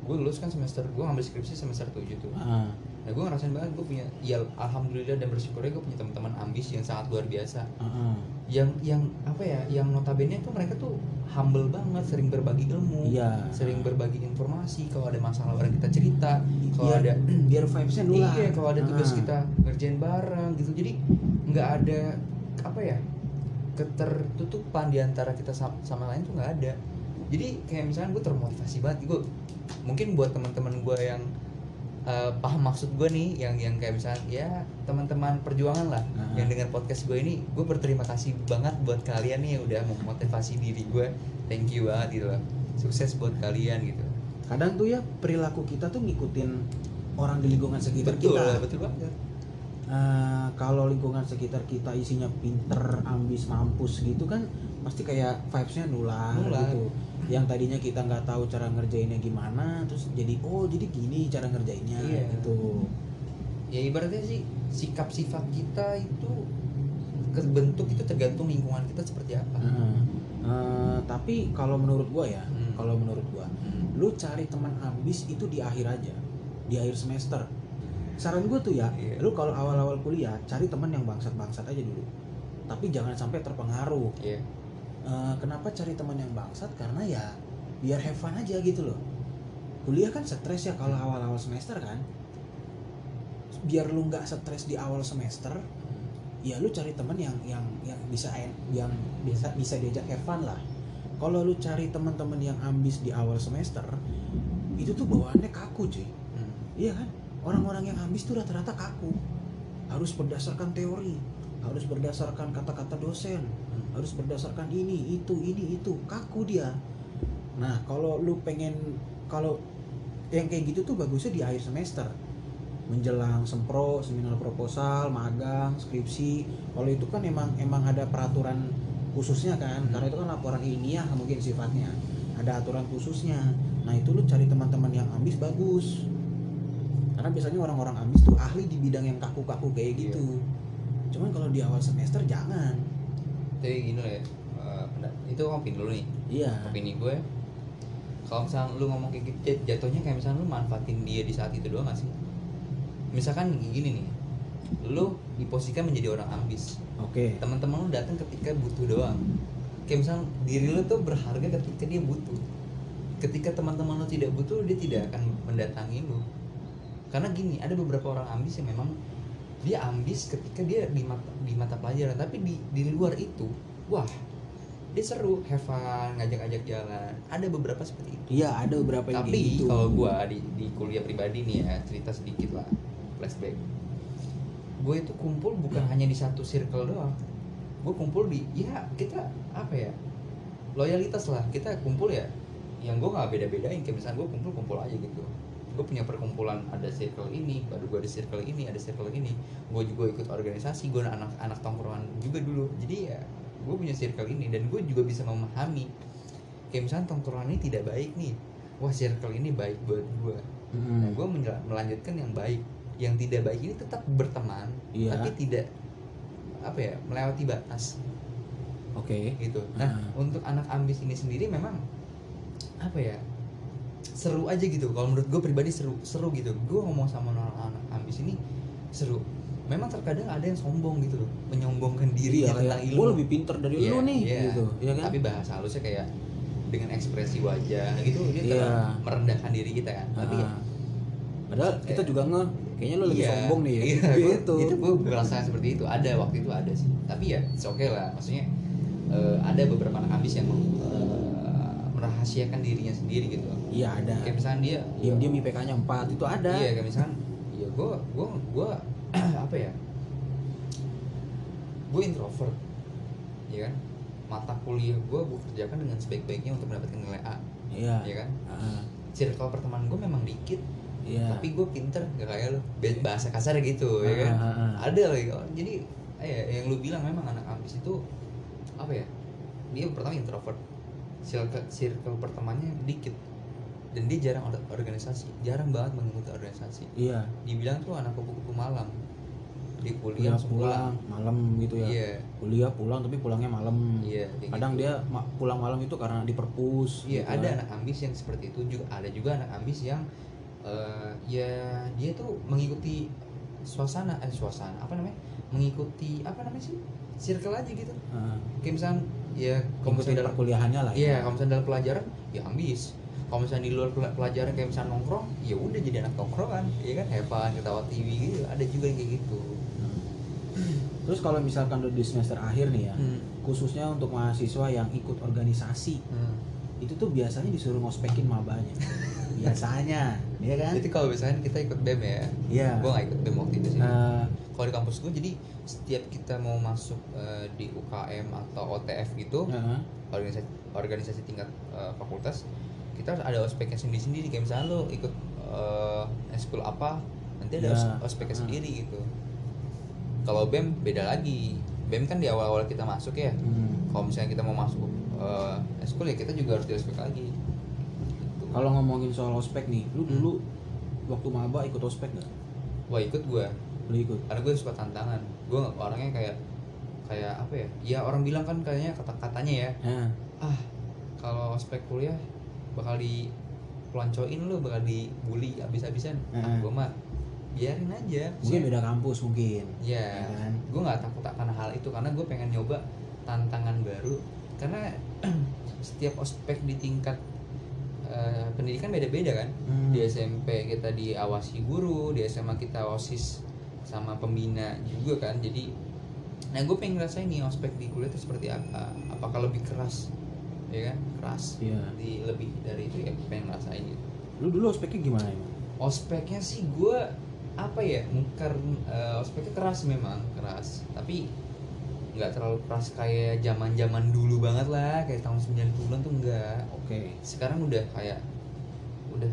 gue lulus kan semester gue ngambil skripsi semester 7 tuh. Ah, nah gue ngerasain banget gue punya ya alhamdulillah dan bersyukurnya gue punya teman-teman ambis yang sangat luar biasa. Ah. yang yang apa ya yang notabene tuh mereka tuh humble banget sering berbagi ilmu Iya. sering berbagi informasi kalau ada masalah orang kita cerita kalau biar ada biar vibesnya nular iya kalau ada tugas Ah. kita ngerjain bareng gitu. Jadi nggak ada apa ya ketertutupan di antara kita sama, sama lain tuh nggak ada. Jadi kayak misalnya gue termotivasi banget gue mungkin buat teman-teman gue yang eh, paham maksud gue nih yang yang kayak misalnya ya teman-teman perjuangan lah Ah. yang dengar podcast gue ini gue berterima kasih banget buat kalian nih yang udah memotivasi diri gue thank you banget gitu loh. Sukses buat kalian gitu. Kadang tuh ya perilaku kita tuh ngikutin orang di lingkungan sekitar betul kita betul banget Eh, kalau lingkungan sekitar kita isinya pinter, ambis, mampus gitu kan pasti kayak vibesnya nular, Nular. gitu. Yang tadinya kita nggak tahu cara ngerjainnya gimana, terus jadi oh jadi gini cara ngerjainnya Iya. gitu. ya ibaratnya sih sikap sifat kita itu kebentuk itu tergantung lingkungan kita seperti apa Heeh. Eh, tapi kalau menurut gua ya, Hmm. kalau menurut gua, lu cari teman ambis itu di akhir aja, di akhir semester. Saran gue tuh ya, Iya. lu kalau awal-awal kuliah cari teman yang bangsat-bangsat aja dulu. Tapi jangan sampai terpengaruh. Iya. Eh, kenapa cari teman yang bangsat karena ya biar have fun aja gitu loh kuliah kan stres ya kalau awal-awal semester kan biar lu nggak stres di awal semester ya lu cari teman yang yang yang bisa yang bisa bisa diajak have fun lah kalau lu cari teman-teman yang ambis di awal semester itu tuh bawaannya kaku cuy Hmm. iya kan orang-orang yang ambis tuh rata-rata kaku. Harus berdasarkan teori harus berdasarkan kata-kata dosen harus berdasarkan ini itu ini itu. Kaku dia. Nah kalau lu pengen kalau yang kayak gitu tuh bagusnya di akhir semester. Menjelang sempro seminar proposal magang skripsi. Kalau itu kan emang emang ada peraturan khususnya kan. Karena itu kan laporan ilmiah mungkin sifatnya. Ada aturan khususnya. Nah itu lu cari teman-teman yang ambis bagus karena biasanya orang-orang ambis tuh ahli di bidang yang kaku-kaku kayak Iya. gitu cuman kalau di awal semester jangan Tapi gini loh ya, pendat- itu opini lu nih. iya Opini gue, kalau misalnya lu ngomong kayak gitu, jat- jatuhnya kayak misalnya lu manfaatin dia di saat itu doang gak sih? Misalkan gini nih, lu diposisikan menjadi orang ambis. oke Teman-teman lu datang ketika butuh doang. Kayak misalnya diri lu tuh berharga ketika dia butuh. Ketika teman-teman lu tidak butuh, dia tidak akan mendatangi lu. Karena gini, ada beberapa orang ambis yang memang dia ambis ketika dia di mata di mata pelajaran. Tapi di di luar itu wah dia seru have fun ngajak-ngajak jalan. Ada beberapa seperti itu. Iya ada beberapa yang tapi gitu. kalau gua di di kuliah pribadi nih ya cerita sedikit lah flashback. Gue itu kumpul bukan hanya di satu circle doang. Gue kumpul di ya kita apa ya loyalitas lah. Kita kumpul ya yang gue nggak beda-bedain. Kayak misalnya gue kumpul kumpul aja gitu gue punya perkumpulan ada circle ini baru gue ada circle ini ada circle ini. Gue juga ikut organisasi gue anak anak tongkrongan juga dulu. Jadi ya gue punya circle ini dan gue juga bisa memahami. Kayak misalnya tongkrongan ini tidak baik nih. Wah circle ini baik buat gue Mm-mm. nah gue melanjutkan yang baik. Yang tidak baik ini tetap berteman Iya. tapi tidak apa ya melewati batas. Oke. Gitu. Nah Ah. untuk anak ambis ini sendiri memang apa ya seru aja gitu. Kalau menurut gue pribadi seru seru gitu. Gue ngomong sama anak-anak ambis ini seru. Memang terkadang ada yang sombong gitu loh menyombongkan diri iya tentang kayak ilmu. Gue lebih pinter dari Iya, lu nih iya. gitu iya kan? Tapi bahasa halusnya kayak dengan ekspresi wajah gitu dia Iya. terlalu merendahkan diri kita kan. Tapi ya, Ah. padahal kita juga nge kayaknya lu lebih Iya, sombong nih ya. Iya, gitu. itu itu gue merasa seperti itu. Ada waktu itu ada sih. Tapi ya oke lah. Maksudnya eh, ada beberapa anak ambis yang eh, merahasiakan dirinya sendiri gitu iya ada. Kayak misalnya dia diam diam IPK-nya 4 itu ada. Iya kayak misalnya ya gue gue gue apa ya? Gue introvert ya kan? Mata kuliah gue gue kerjakan dengan sebaik-baiknya untuk mendapatkan nilai A iya. ya kan? Ah, circle pertemanan gue memang dikit iya. tapi gue pinter gak kayak lo bahasa kasar gitu ya kan? ah, ah. ada lagi oh, jadi eh, yang lu bilang memang anak ambis itu apa ya? Dia pertama introvert circle, circle pertemanannya dikit. Dan dia jarang or- organisasi jarang banget mengikuti organisasi. Iya. Dibilang tuh anak kupu-kupu malam. Di kuliah kuliah langsung pulang malam gitu ya. Iya. Kuliah pulang tapi pulangnya malam. Iya kayak kadang gitu. dia pulang malam itu karena di perpus iya gitu ada kan. anak ambis yang seperti itu juga. Ada juga anak ambis yang eh, ya dia tuh mengikuti suasana eh suasana apa namanya? Mengikuti apa namanya sih? Circle aja gitu. Ah, kayak misalnya ya kalau misalnya dalam perkuliahannya lah iya ya kalau misalnya dalam pelajaran ya ambis. Kalau misalnya di luar pel- pelajaran kayak misalnya nongkrong ya udah jadi anak nongkrongan ya kan? Hebat ketawa TV gitu ada juga yang kayak gitu. Terus kalau misalkan di semester akhir nih ya Hmm. khususnya untuk mahasiswa yang ikut organisasi itu tuh biasanya disuruh ngospekin mabanya. Biasanya ya kan? Jadi kalau misalnya kita ikut BEM ya Iya. gue gak ikut BEM waktu itu sih. Eh, kalau di kampus gue jadi setiap kita mau masuk eh, di UKM atau OTF gitu ya, organisasi organisasi tingkat eh, fakultas kita harus ada ospeknya sendiri sendiri kayak misalnya lo ikut eh, eskul apa nanti ada os- ospeknya Ah. sendiri gitu. Kalau bem beda lagi bem kan di awal awal kita masuk ya. Hmm. kalau misalnya kita mau masuk eh, eskul ya kita juga harus di ospek lagi. Gitu. kalau ngomongin soal ospek nih lu Hmm. dulu waktu maba ikut ospek nggak? Wah ikut gue lu ikut? Karena gue suka tantangan. Gue orangnya kayak kayak apa ya? Ya orang bilang kan kayaknya kata katanya ya. Ya ah kalau ospek kuliah bakal di peloncoin lu bakal dibully abis-abisan. Ah, Heeh. gue mah biarin aja. Mungkin beda kampus mungkin. Ya Ya kan? gue nggak takut akan hal itu karena gue pengen nyoba tantangan baru. Karena setiap ospek di tingkat eh, pendidikan beda-beda kan? Hmm. di SMP kita diawasi guru di SMA kita osis sama pembina juga kan? Jadi nah gue pengen ngerasain nih ospek di kuliah itu seperti apa? Apakah lebih keras? Ya kan? Keras. Iya. di lebih dari itu ya pengen ngerasain gitu. Lu dulu ospeknya gimana emang ospeknya sih gue apa ya mungkar eh, ospeknya keras memang keras. Tapi nggak terlalu keras kayak zaman zaman dulu banget lah kayak tahun 90-an tuh enggak oke. Sekarang udah kayak udah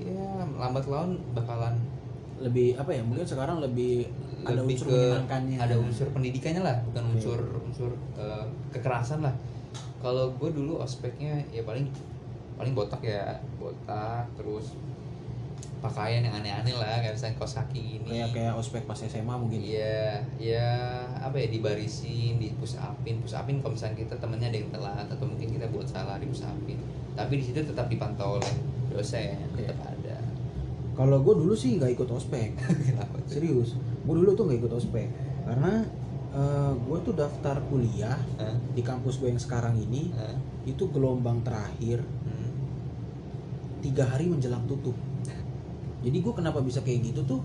ya lambat laun bakalan lebih apa ya mungkin sekarang lebih ada lebih unsur ke menyenangkannya. ada unsur pendidikannya lah bukan Oke. unsur unsur eh, kekerasan lah. Kalau gue dulu ospeknya ya paling paling botak ya botak terus pakaian yang aneh-aneh lah kayak misalnya kaos kaki gini kayak kayak ospek pas SMA mungkin Iya, ya apa ya dibarisin, di push upin, push upin kalau misalnya kita temennya ada yang telat atau mungkin kita buat salah di push upin. Tapi di situ tetap dipantau oleh dosen, Oke. tetap ada. kalau gue dulu sih nggak ikut ospek serius gue dulu tuh nggak ikut ospek karena gue tuh daftar kuliah Hah? di kampus gue yang sekarang ini Hah? itu gelombang terakhir Hmm. tiga hari menjelang tutup jadi gue kenapa bisa kayak gitu tuh?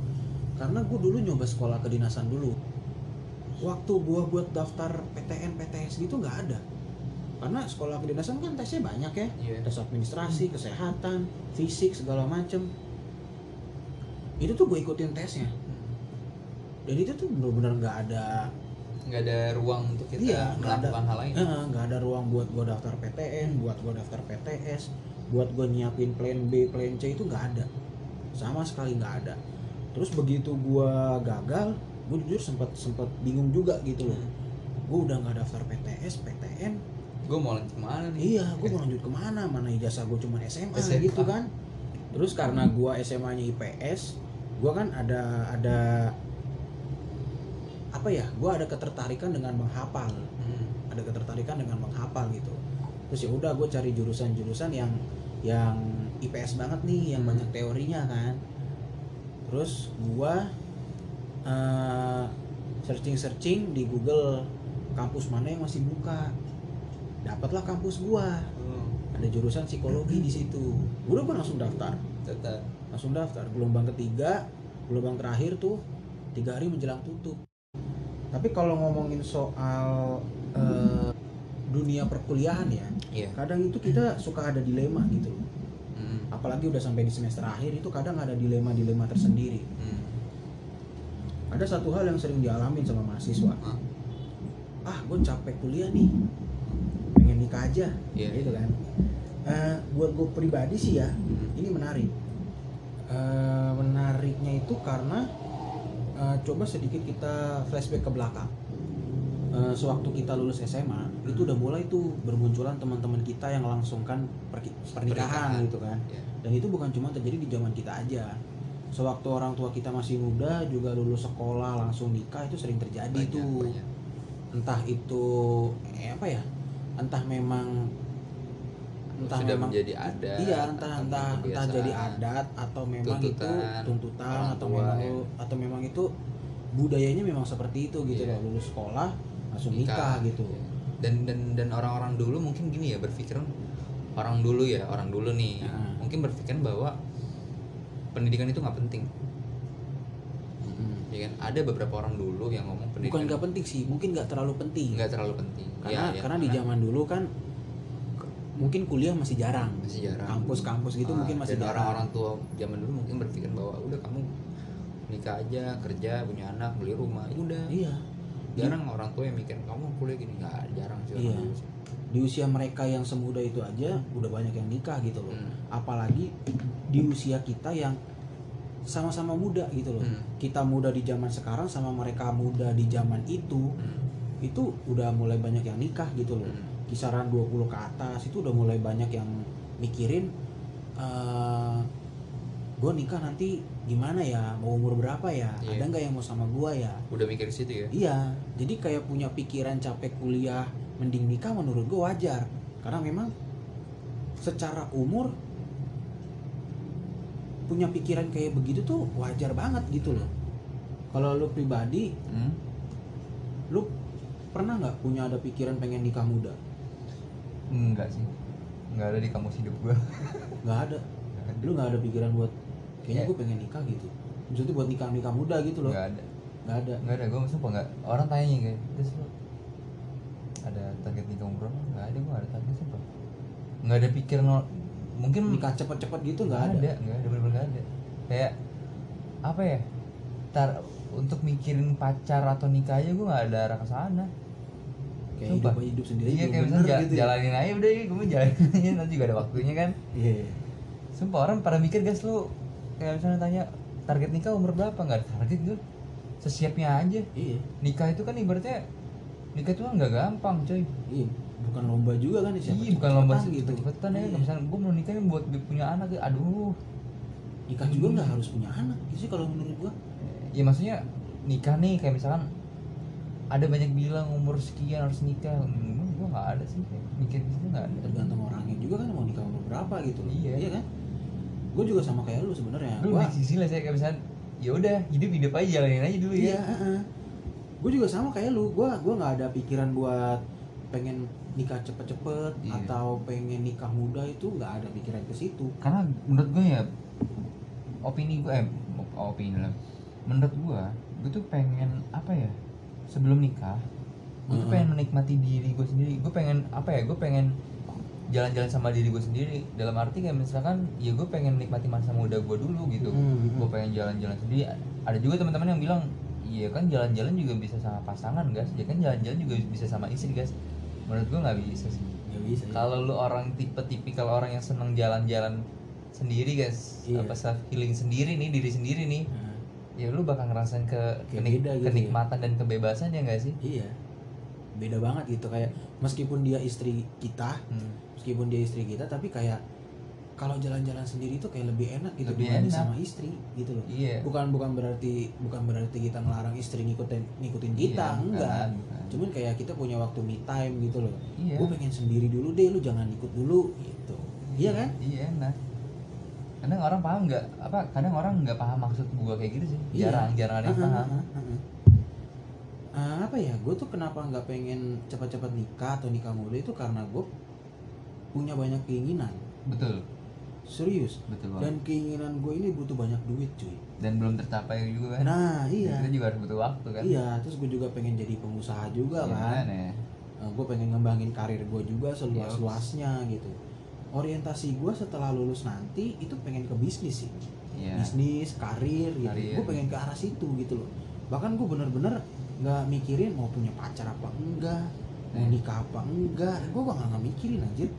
Karena gue dulu nyoba sekolah kedinasan dulu. Waktu gue buat daftar PTN PTS gitu nggak ada. Karena sekolah kedinasan kan tesnya banyak ya. Iya. tes administrasi kesehatan fisik segala macem. Itu tuh gue ikutin tesnya. Dan itu tuh benar-benar nggak ada Nggak ada ruang untuk kita Iya, ada. melakukan hal lain. eh, nggak ada ruang buat gue daftar PTN buat gue daftar PTS buat gue nyiapin plan B plan C itu nggak ada sama sekali nggak ada. Terus begitu gue gagal gue jujur sempat sempat bingung juga gitu loh. Gue udah nggak daftar PTS PTN Gue mau lanjut ke mana nih? iya gue mau lanjut ke mana? Mana ijazah gue cuma SMA, SMA. gitu kan. Terus karena gue SMA nya IPS gue kan ada ada apa ya gue ada ketertarikan dengan menghafal. Hmm. ada ketertarikan dengan menghafal gitu. Terus ya udah gue cari jurusan-jurusan yang yang IPS banget nih yang Hmm. banyak teorinya kan. Terus gue searching searching di Google kampus mana yang masih buka. Dapatlah kampus gue Oh, ada jurusan psikologi di situ. Udah gue langsung daftar. Tetap. langsung daftar. Gelombang ketiga gelombang terakhir tuh tiga hari menjelang tutup. Tapi kalau ngomongin soal eh, dunia perkuliahan ya Iya. kadang itu kita suka ada dilema gitu loh. Hmm. apalagi udah sampai di semester akhir itu kadang ada dilema-dilema tersendiri Hmm. ada satu hal yang sering dialamin sama mahasiswa Ah. ah gue capek kuliah nih pengen nikah aja Iya. gitu kan Eh, buat gue pribadi sih ya Hmm. ini menarik Eh, menariknya itu karena eh, coba sedikit kita flashback ke belakang Eh, sewaktu kita lulus SMA itu udah mulai tuh bermunculan teman-teman kita yang langsungkan perki- pernikahan Pernikahan. gitu kan Iya. dan itu bukan cuma terjadi di zaman kita aja sewaktu orang tua kita masih muda juga lulus sekolah langsung nikah itu sering terjadi Banyak, tuh banyak. entah itu eh, apa ya entah memang entah Sudah memang menjadi adat. iya entah entah entah jadi adat atau memang itu Tuntutan tuntutan orang atau memang ya. atau memang itu budayanya memang seperti itu gitu Iya. loh lulus sekolah langsung nikah, gitu. Iya. dan dan dan orang-orang dulu mungkin gini ya berpikir orang dulu ya orang dulu nih. Nah. mungkin berpikir bahwa pendidikan itu nggak penting. Mm. ya kan? Ada beberapa orang dulu yang ngomong bukan pendidikan nggak penting sih mungkin nggak terlalu penting. Nggak terlalu penting. Karena Ya, ya, karena di zaman dulu kan mungkin kuliah masih jarang. Masih jarang. Kampus-kampus gitu Ah, mungkin masih dan jarang. orang-orang tua zaman dulu mungkin berpikir bahwa udah kamu nikah aja kerja punya anak beli rumah. Udah. Iya jarang orang tua yang mikir kamu kuliah gini nggak jarang sih Iya. di usia mereka yang semuda itu aja udah banyak yang nikah gitu loh Hmm. apalagi di usia kita yang sama-sama muda gitu loh Hmm. kita muda di zaman sekarang sama mereka muda di zaman itu Hmm. itu udah mulai banyak yang nikah gitu loh Hmm. kisaran 20 ke atas itu udah mulai banyak yang mikirin eh gue nikah nanti gimana ya mau umur berapa ya Iya. ada nggak yang mau sama gue ya udah mikir situ ya Iya, jadi kayak punya pikiran capek kuliah, mending nikah menurut gue wajar. Karena memang secara umur punya pikiran kayak begitu tuh wajar banget gitu loh. Kalau lu pribadi, Hmm? lu pernah nggak punya ada pikiran pengen nikah muda? enggak sih nggak ada di kamus hidup gue nggak ada lu nggak ada pikiran buat kayaknya Ya. gue pengen nikah gitu. Maksudnya buat nikah nikah muda gitu loh. Nggak ada. Nggak ada. Nggak ada gue sumpah nggak orang tanya kayak terus lu ada target nikah umur berapa? Nggak ada gue ada target sumpah nggak ada pikiran no- mungkin nikah cepet-cepet gitu nggak ada. Nggak ada bener-bener nggak ada. Kayak apa ya tar untuk mikirin pacar atau nikah aja gue nggak ada arah ke sana. Kayak Sumpah. hidup hidup sendiri iya kayak misalnya gitu ya. jalanin aja udah gue mau jalanin aja nanti juga ada waktunya kan. Iya iya. sumpah orang pada mikir guys lu kayak misalnya tanya target nikah umur berapa? Nggak ada target gue sesiapnya aja. Iya. Nikah itu kan ibaratnya nikah itu kan nggak gampang coy. Iya bukan lomba juga kan siapa iya bukan lomba gitu. cepetan ya. Iya. misalnya gue mau nikah buat punya anak ya. Aduh. Nikah juga nggak harus punya anak gitu sih kalau menurut gua. Ya maksudnya nikah nih kayak misalkan ada banyak bilang umur sekian harus nikah. Gue nggak ada sih kayak mikir gitu nggak ada. Tergantung orangnya juga kan mau nikah umur berapa gitu loh. Iya. kan gue juga sama kayak lu sebenarnya. Gua di sisi lah saya kayak misalnya ya udah hidup hidup aja jalanin aja dulu iya ya gue juga sama kayak lu. Gue gua nggak ada pikiran buat pengen nikah cepet-cepet Iya. atau pengen nikah muda itu nggak ada pikiran ke situ. Karena menurut gue ya opini gue eh opini lah. Menurut gue gue tuh pengen apa ya sebelum nikah gue tuh pengen menikmati diri gue sendiri. Gue pengen apa ya gue pengen jalan-jalan sama diri gue sendiri. Dalam arti kayak misalkan ya gue pengen menikmati masa muda gue dulu gitu. Mhm. gue pengen jalan-jalan sendiri. Ada juga teman-teman yang bilang iya kan jalan-jalan juga bisa sama pasangan guys ya kan jalan-jalan juga bisa sama istri guys menurut gue nggak bisa sih. Nggak bisa ya. kalau lu orang tipe tipikal orang yang seneng jalan-jalan sendiri guys Iya. apa self healing sendiri nih diri sendiri nih Nah, ya lu bakal ngerasain ke kenik- gitu ya. kenikmatan dan kebebasan ya enggak sih? Iya beda banget gitu kayak meskipun dia istri kita Hmm. meskipun dia istri kita tapi kayak kalau jalan-jalan sendiri itu kayak lebih enak gitu Lebih dibanding enak. sama istri gitu loh. Iya. Bukan bukan berarti bukan berarti kita ngelarang istri ngikutin ngikutin kita Iya, enggak. bukan, bukan. cuman kayak kita punya waktu me time gitu loh. Iya. Gue pengen sendiri dulu deh lu jangan ikut dulu gitu. Iya kan? Iya enak. Kadang orang paham nggak apa kadang orang nggak paham maksud gua kayak gitu sih. Iya. jarang jarang ada yang Ah, ah, paham. ah, ah, ah. Ah, apa ya gue tuh kenapa nggak pengen cepat-cepat nikah atau nikah muda itu karena gue punya banyak keinginan. Betul. Serius. Betul dan banget keinginan gue ini butuh banyak duit cuy. Dan belum tercapai juga kan? Nah Dan iya kita juga harus butuh waktu kan? Iya terus gue juga pengen jadi pengusaha juga Iya, kan? ya. gue pengen ngembangin karir gue juga seluas-luasnya gitu. Orientasi gue setelah lulus nanti itu pengen ke bisnis sih. Iya. Bisnis karir gitu. Karir. gue pengen ke arah situ gitu loh. Bahkan gue bener-bener nggak mikirin mau punya pacar apa enggak mau Eh. nikah apa enggak. Gue gak nggak mikirin anjir.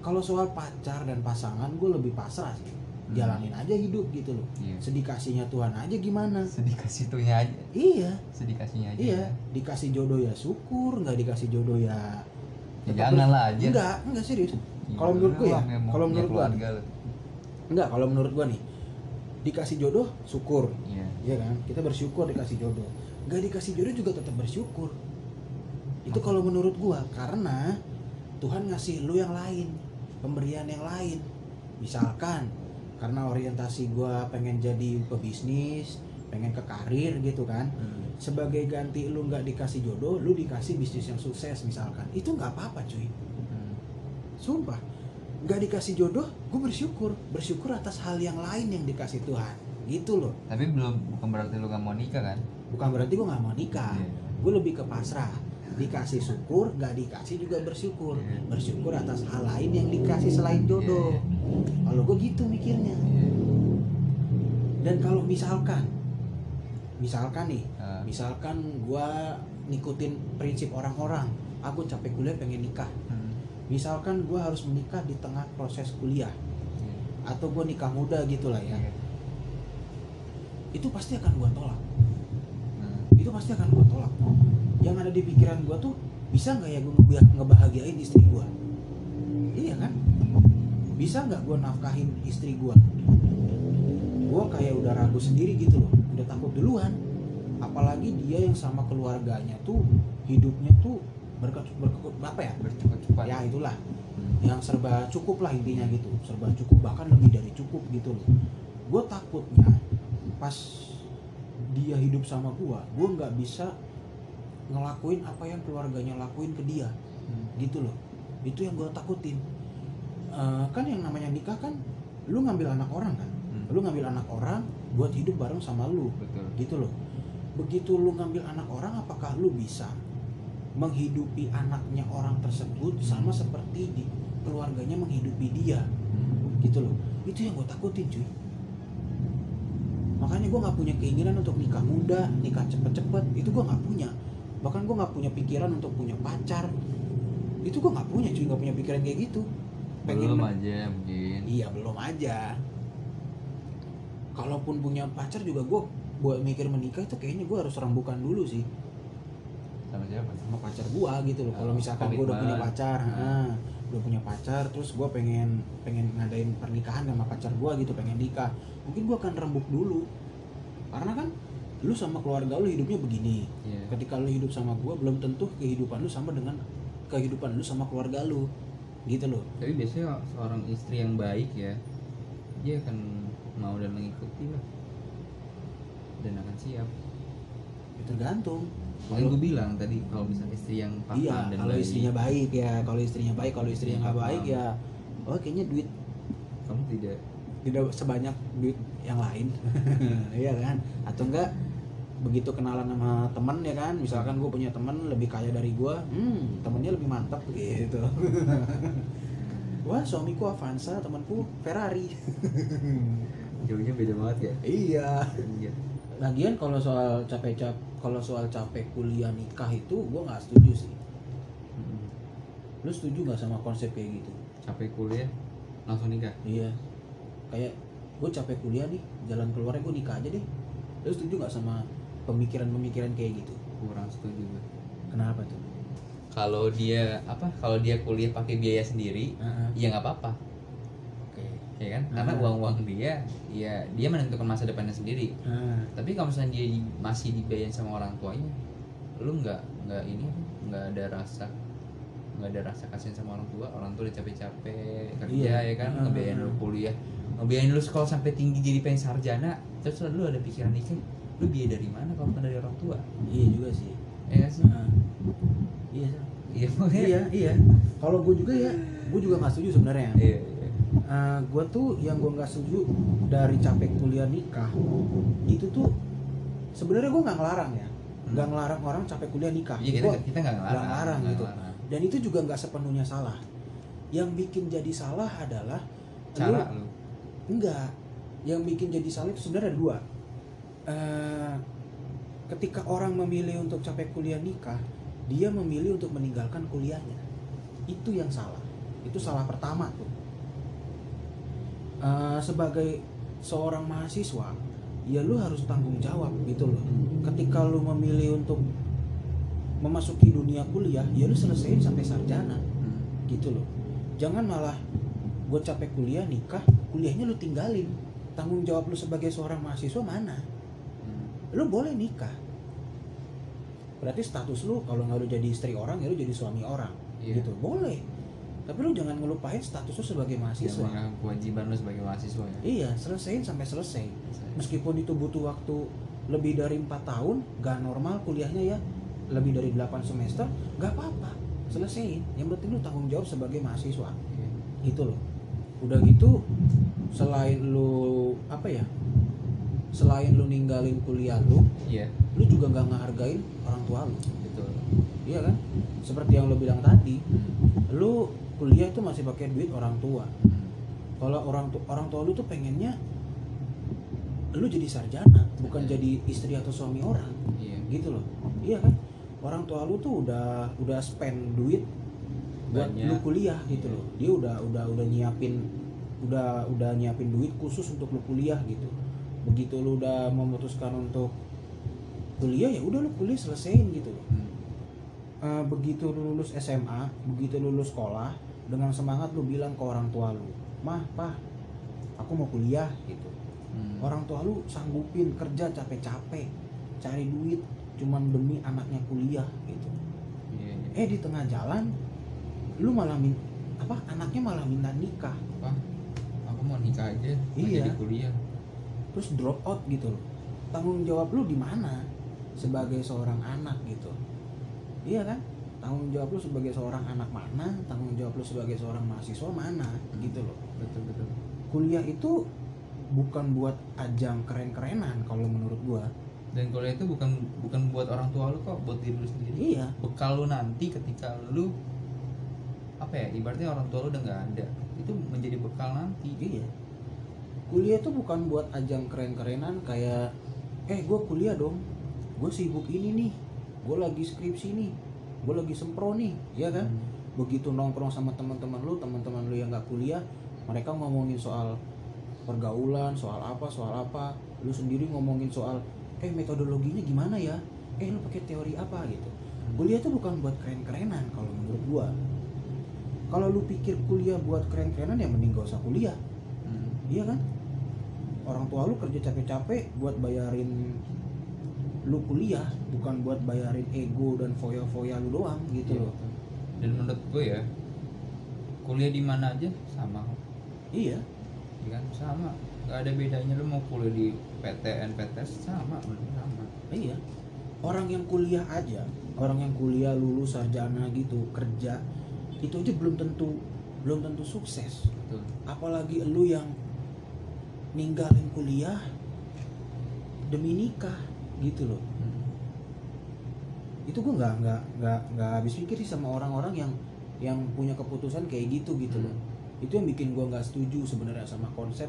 Kalau soal pacar dan pasangan gue lebih pasrah sih. Hmm. jalanin aja hidup gitu loh. Iya. Sedikasihnya Tuhan aja gimana? Sedih kasihnya aja. Iya. Sedih kasihnya aja. Iya dikasih jodoh ya syukur nggak dikasih jodoh ya ya jangan lah aja. enggak enggak serius. Iya, kalau menurut gue ya, kalau menurut gue enggak kalau menurut gue nih dikasih jodoh syukur. Iya. Iya kan? Kita bersyukur dikasih jodoh. Gak dikasih jodoh juga tetap bersyukur. Itu kalau menurut gua karena Tuhan ngasih lu yang lain, pemberian yang lain. Misalkan karena orientasi gua pengen jadi pebisnis, pengen ke karir gitu kan. Hmm. Sebagai ganti lu nggak dikasih jodoh, lu dikasih bisnis yang sukses misalkan. Itu nggak apa-apa cuy. Hmm. Sumpah. Nggak dikasih jodoh, gue bersyukur. Bersyukur atas hal yang lain yang dikasih Tuhan. Gitu loh. tapi belum bukan berarti lu gak mau nikah kan bukan berarti gue nggak mau nikah Iya. gue lebih ke pasrah dikasih syukur nggak dikasih juga bersyukur Iya. bersyukur atas hal lain yang dikasih selain jodoh Iya, kalau gue gitu mikirnya iya. dan kalau misalkan misalkan nih Ah, misalkan gue ngikutin prinsip orang-orang aku capek kuliah pengen nikah hmm. misalkan gue harus menikah di tengah proses kuliah Iya. atau gue nikah muda gitulah ya Iya. itu pasti akan gue tolak. Itu pasti akan gue tolak yang ada di pikiran gue tuh bisa nggak ya gue ngebaha- ngebahagiain istri gue iya kan? Bisa nggak gue nafkahin istri gue gue kayak udah ragu sendiri gitu loh udah takut duluan. Apalagi dia yang sama keluarganya tuh hidupnya tuh berke, berke, apa ya? Bercepat-cepat. Ya itulah. Yang serba cukup lah intinya gitu. Serba cukup bahkan lebih dari cukup gitu loh. Gue takutnya pas dia hidup sama gue gue nggak bisa ngelakuin apa yang keluarganya lakuin ke dia. Hmm. gitu loh. Itu yang gue takutin. Eh, kan yang namanya nikah kan lu ngambil anak orang kan? Hmm. lu ngambil anak orang buat hidup bareng sama lu. Betul. Gitu loh. Begitu lu ngambil anak orang apakah lu bisa menghidupi anaknya orang tersebut sama seperti di keluarganya menghidupi dia? Hmm. gitu loh. Itu yang gue takutin cuy makanya gue nggak punya keinginan untuk nikah muda nikah cepet-cepet. Itu gue nggak punya. Bahkan gue nggak punya pikiran untuk punya pacar. Itu gue nggak punya cuy. Nggak punya pikiran kayak gitu. Belum men- aja mungkin. Iya belum aja. Kalaupun punya pacar juga gue buat mikir menikah itu kayaknya gue harus rembukan dulu sih. Sama siapa? Sama pacar gue gitu loh. Kalau Oh, misalkan gue udah punya pacar nah, udah punya pacar terus gue pengen pengen ngadain pernikahan sama pacar gue gitu pengen nikah. Mungkin gue akan rembuk dulu. Karena kan lu sama keluarga lu hidupnya begini. Iya. ketika lu hidup sama gue belum tentu kehidupan lu sama dengan kehidupan lu sama keluarga lu. Gitu loh. Tapi biasanya seorang istri yang baik ya dia akan mau dan mengikuti lah. Dan akan siap. Ya tergantung makanya gue bilang tadi kalau misalnya istri yang paham iya dan kalau istrinya baik ya kalau istrinya baik kalau istrinya nggak Paham. baik ya oh kayaknya duit kamu tidak. tidak sebanyak duit yang lain. Iya kan? Atau enggak begitu kenalan sama temen ya kan? Misalkan gue punya temen lebih kaya dari gue hmm temennya lebih mantap gitu. Wah suamiku Avanza temanku Ferrari. Jauhnya beda banget ya? Iya. Iya. lagian kalau soal capek cap kalau soal capek kuliah nikah itu gue nggak setuju sih Mm. lu setuju nggak sama konsep kayak gitu capek kuliah langsung nikah Iya. Kayak gue capek kuliah nih, jalan keluarnya gue nikah aja deh. Lu setuju nggak sama pemikiran-pemikiran kayak gitu? kurang setuju gue Kenapa tuh? kalau dia apa kalau dia kuliah pakai biaya sendiri Heeh. ya nggak apa-apa. Ya kan karena Ah. uang uang dia ya dia menentukan masa depannya sendiri Nah, tapi kalau misalnya dia di- masih dibayarin sama orang tuanya lu nggak nggak ini nggak ada rasa nggak ada rasa kasihan sama orang tua orang tua udah capek-capek kerja Iya. ya kan Ah. ngebiayain lu kuliah ngebiayain lu sekolah sampai tinggi jadi pengen sarjana terus lu ada pikiran nikah lu biaya dari mana kalau bukan dari orang tua iya juga sih. ya nggak sih Nah, iya. Iya iya, iya. Kalau gue juga ya, gue juga nggak setuju sebenarnya. iya iya Eh, gue tuh yang gue nggak setuju dari capek kuliah nikah itu tuh sebenarnya gue nggak ngelarang ya, nggak ngelarang orang capek kuliah nikah. Iya, kita Gua- kita nggak ngelarang. nggak ngelarang nggak gitu. ngelarang. dan itu juga nggak sepenuhnya salah. Yang bikin jadi salah adalah cara lu, lu. Enggak yang bikin jadi salah itu sebenarnya ada dua. Eh, ketika orang memilih untuk capek kuliah nikah dia memilih untuk meninggalkan kuliahnya. Itu yang salah. Itu salah pertama tuh Eh, sebagai seorang mahasiswa ya lu harus tanggung jawab gitu loh. Ketika lu memilih untuk memasuki dunia kuliah ya lu selesaiin sampai sarjana Hmm. gitu loh. Jangan malah gue capek kuliah nikah kuliahnya lu tinggalin. Tanggung jawab lu sebagai seorang mahasiswa mana? Hmm. lu boleh nikah. Berarti status lu kalau nggak lu jadi istri orang ya lu jadi suami orang Iya. gitu. Boleh tapi lu jangan ngelupain status lu sebagai Ya, mahasiswa menganggap kewajiban lu sebagai mahasiswa ya? Iya selesaiin sampai selesai. Meskipun itu butuh waktu lebih dari empat tahun gak normal kuliahnya ya. Lebih dari 8 semester gak apa-apa. Selesaiin. Yang penting lu tanggung jawab sebagai mahasiswa. Iya. gitu loh. Udah gitu selain lu apa ya selain lu ninggalin kuliah lu iya. lu juga nggak ngehargain orang tua lu. Betul. Iya kan? Seperti yang lu bilang tadi lu kuliah itu masih pakai duit orang tua Hmm. kalau orang tu orang tua lu tuh pengennya lu jadi sarjana bukan Iya. jadi istri atau suami orang iya gitu loh iya kan orang tua lu tuh udah udah spend duit buat Banyak. lu kuliah gitu Iya. loh dia udah udah udah nyiapin udah udah nyiapin duit khusus untuk lu kuliah gitu begitu lu udah memutuskan untuk kuliah ya udah lu kuliah selesaiin gitu loh Hmm. Eh, begitu lu lulus SMA begitu lu lulus sekolah dengan semangat lu bilang ke orang tua lu mah pah aku mau kuliah gitu. Hmm. orang tua lu sanggupin kerja capek-capek cari duit cuman demi anaknya kuliah gitu. Iya iya. eh di tengah jalan lu malah min apa anaknya malah minta nikah. Pak, aku mau nikah aja Iya. jadi kuliah. Terus drop out gitu loh. Tanggung jawab lu di mana sebagai seorang anak gitu? Iya kan tanggung jawab lu sebagai seorang anak mana tanggung jawab lu sebagai seorang mahasiswa mana gitu loh. Betul betul. Kuliah itu bukan buat ajang keren-kerenan kalau menurut gua. Dan kuliah itu bukan bukan buat orang tua lu kok buat diri lu sendiri. Iya. Bekal lu nanti ketika lu apa ya ibaratnya orang tua lu udah nggak ada itu menjadi bekal nanti. Iya. Kuliah itu bukan buat ajang keren-kerenan kayak eh gue kuliah dong. Gue sibuk ini nih. Gue lagi skripsi nih gue lagi sempro nih ya kan? Hmm. begitu nongkrong sama teman-teman lu teman-teman lu yang nggak kuliah mereka ngomongin soal pergaulan soal apa soal apa. Lu sendiri ngomongin soal eh metodologinya gimana ya? Eh lu pakai teori apa? Gitu. Kuliah itu bukan buat keren-kerenan kalau menurut gua. Kalau lu pikir kuliah buat keren-kerenan ya mending gak usah kuliah. Hmm. iya kan? Orang tua lu kerja capek-capek buat bayarin lu kuliah bukan buat bayarin ego dan foya-foya lu doang gitu Iya, loh. Dan menurut gue ya kuliah di mana aja sama. Iya. Ya kan sama. Nggak ada bedanya lu mau kuliah di PTN PTS sama sama. Iya. Orang yang kuliah aja, orang yang kuliah lulus sarjana gitu, kerja, itu aja belum tentu belum tentu sukses. betul. Apalagi lu yang ninggalin kuliah demi nikah gitu loh. Hmm. Itu gua nggak nggak nggak nggak habis pikir sih sama orang-orang yang yang punya keputusan kayak gitu gitu loh. Itu yang bikin gua nggak setuju sebenarnya sama konsep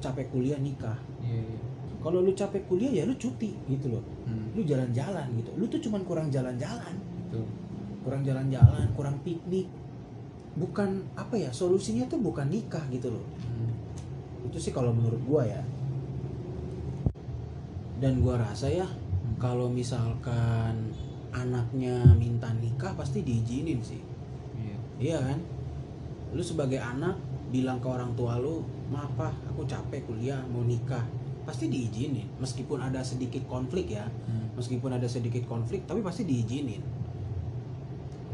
capek kuliah nikah. iya iya Kalau lu capek kuliah ya lu cuti gitu loh. Hmm. Lu jalan-jalan gitu. Lu tuh cuman kurang jalan-jalan. kurang jalan-jalan, kurang piknik. Bukan apa ya, solusinya tuh bukan nikah gitu loh. Hmm. Itu sih kalau menurut gua ya. Dan gua rasa ya kalau misalkan anaknya minta nikah pasti diizinin sih. iya Iya kan? Lu sebagai anak bilang ke orang tua lu, "Maaf, Pak, aku capek kuliah, mau nikah." Pasti diizinin meskipun ada sedikit konflik ya. Hmm. meskipun ada sedikit konflik tapi pasti diizinin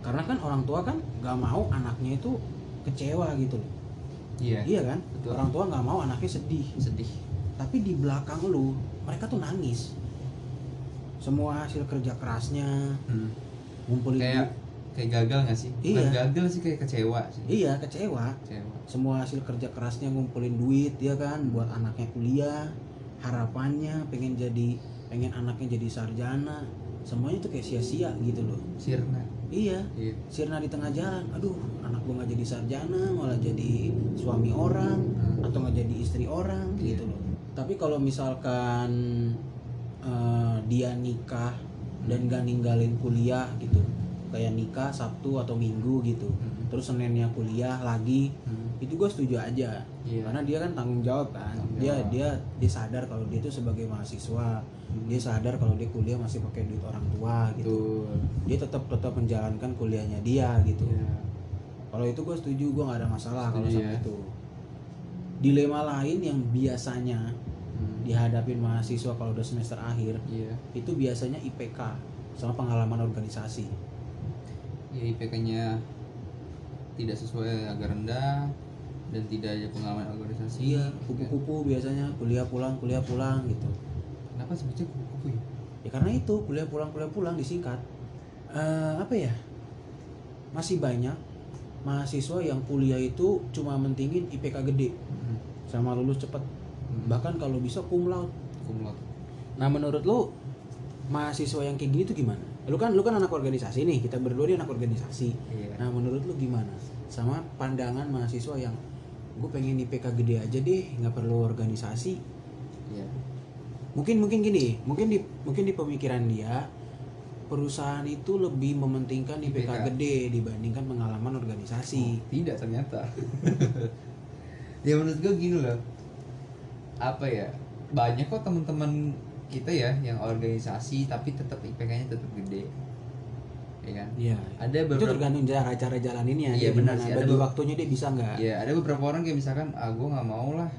karena kan orang tua kan nggak mau anaknya itu kecewa gitu loh iya iya kan betul. orang tua nggak mau anaknya sedih sedih tapi di belakang lu mereka tuh nangis. Semua hasil kerja kerasnya. Hmm. ngumpulin kayak duit. kayak gagal nggak sih? Bukan Iya. gagal sih kayak kecewa sih. Iya kecewa. Kecewa. Semua hasil kerja kerasnya ngumpulin duit ya kan buat anaknya kuliah. Harapannya pengen jadi pengen anaknya jadi sarjana. Semuanya tuh kayak sia-sia gitu loh. Sirna. Iya. Iya. Sirna di tengah jalan. Aduh anak gua nggak jadi sarjana malah jadi suami orang Hmm. atau nggak jadi istri orang Iya. gitu loh tapi kalau misalkan eh, dia nikah dan gak ninggalin kuliah gitu kayak nikah sabtu atau minggu gitu Hmm. terus seninnya kuliah lagi Hmm. itu gue setuju aja Iya. karena dia kan tanggung jawab kan Tanggung dia jawab. dia dia sadar kalau dia itu sebagai mahasiswa Hmm. dia sadar kalau dia kuliah masih pakai duit orang tua gitu Betul. dia tetap tetap menjalankan kuliahnya dia gitu Iya. kalau itu gue setuju gue nggak ada masalah kalau Setuju sama ya. itu dilema lain yang biasanya Hmm. dihadapin mahasiswa kalau udah semester akhir iya. itu biasanya IPK sama pengalaman organisasi. Ya IPK-nya tidak sesuai agak rendah dan tidak ada pengalaman organisasi. Iya kupu-kupu biasanya kuliah pulang kuliah pulang gitu. Kenapa sebutnya kupu-kupu ya? Ya karena itu kuliah pulang kuliah pulang disingkat Eh, apa ya? Masih banyak mahasiswa yang kuliah itu cuma mentingin IPK gede. Hmm. Sama lulus cepet Hmm. bahkan kalau bisa cum laude. Cum laude. nah menurut lu mahasiswa yang kayak gini tuh gimana? Lu kan lu kan anak organisasi nih kita berdua nih anak organisasi. Iya. Nah menurut lu gimana? Sama pandangan mahasiswa yang gue pengen IPK gede aja deh nggak perlu organisasi. Iya. Mungkin mungkin gini mungkin di mungkin di pemikiran dia perusahaan itu lebih mementingkan IPK, IPK. gede dibandingkan pengalaman organisasi. Oh, tidak ternyata ya menurut gue gini loh. Apa ya? Banyak kok teman-teman kita ya yang organisasi tapi tetap IPK-nya tetap gede. Ya kan? Iya. ada itu beberapa tergantung cara cara jalaninnya Iya, benar sih. Ada bagi waktunya dia bisa nggak? Ya ada beberapa orang kayak misalkan ah gue nggak mau lah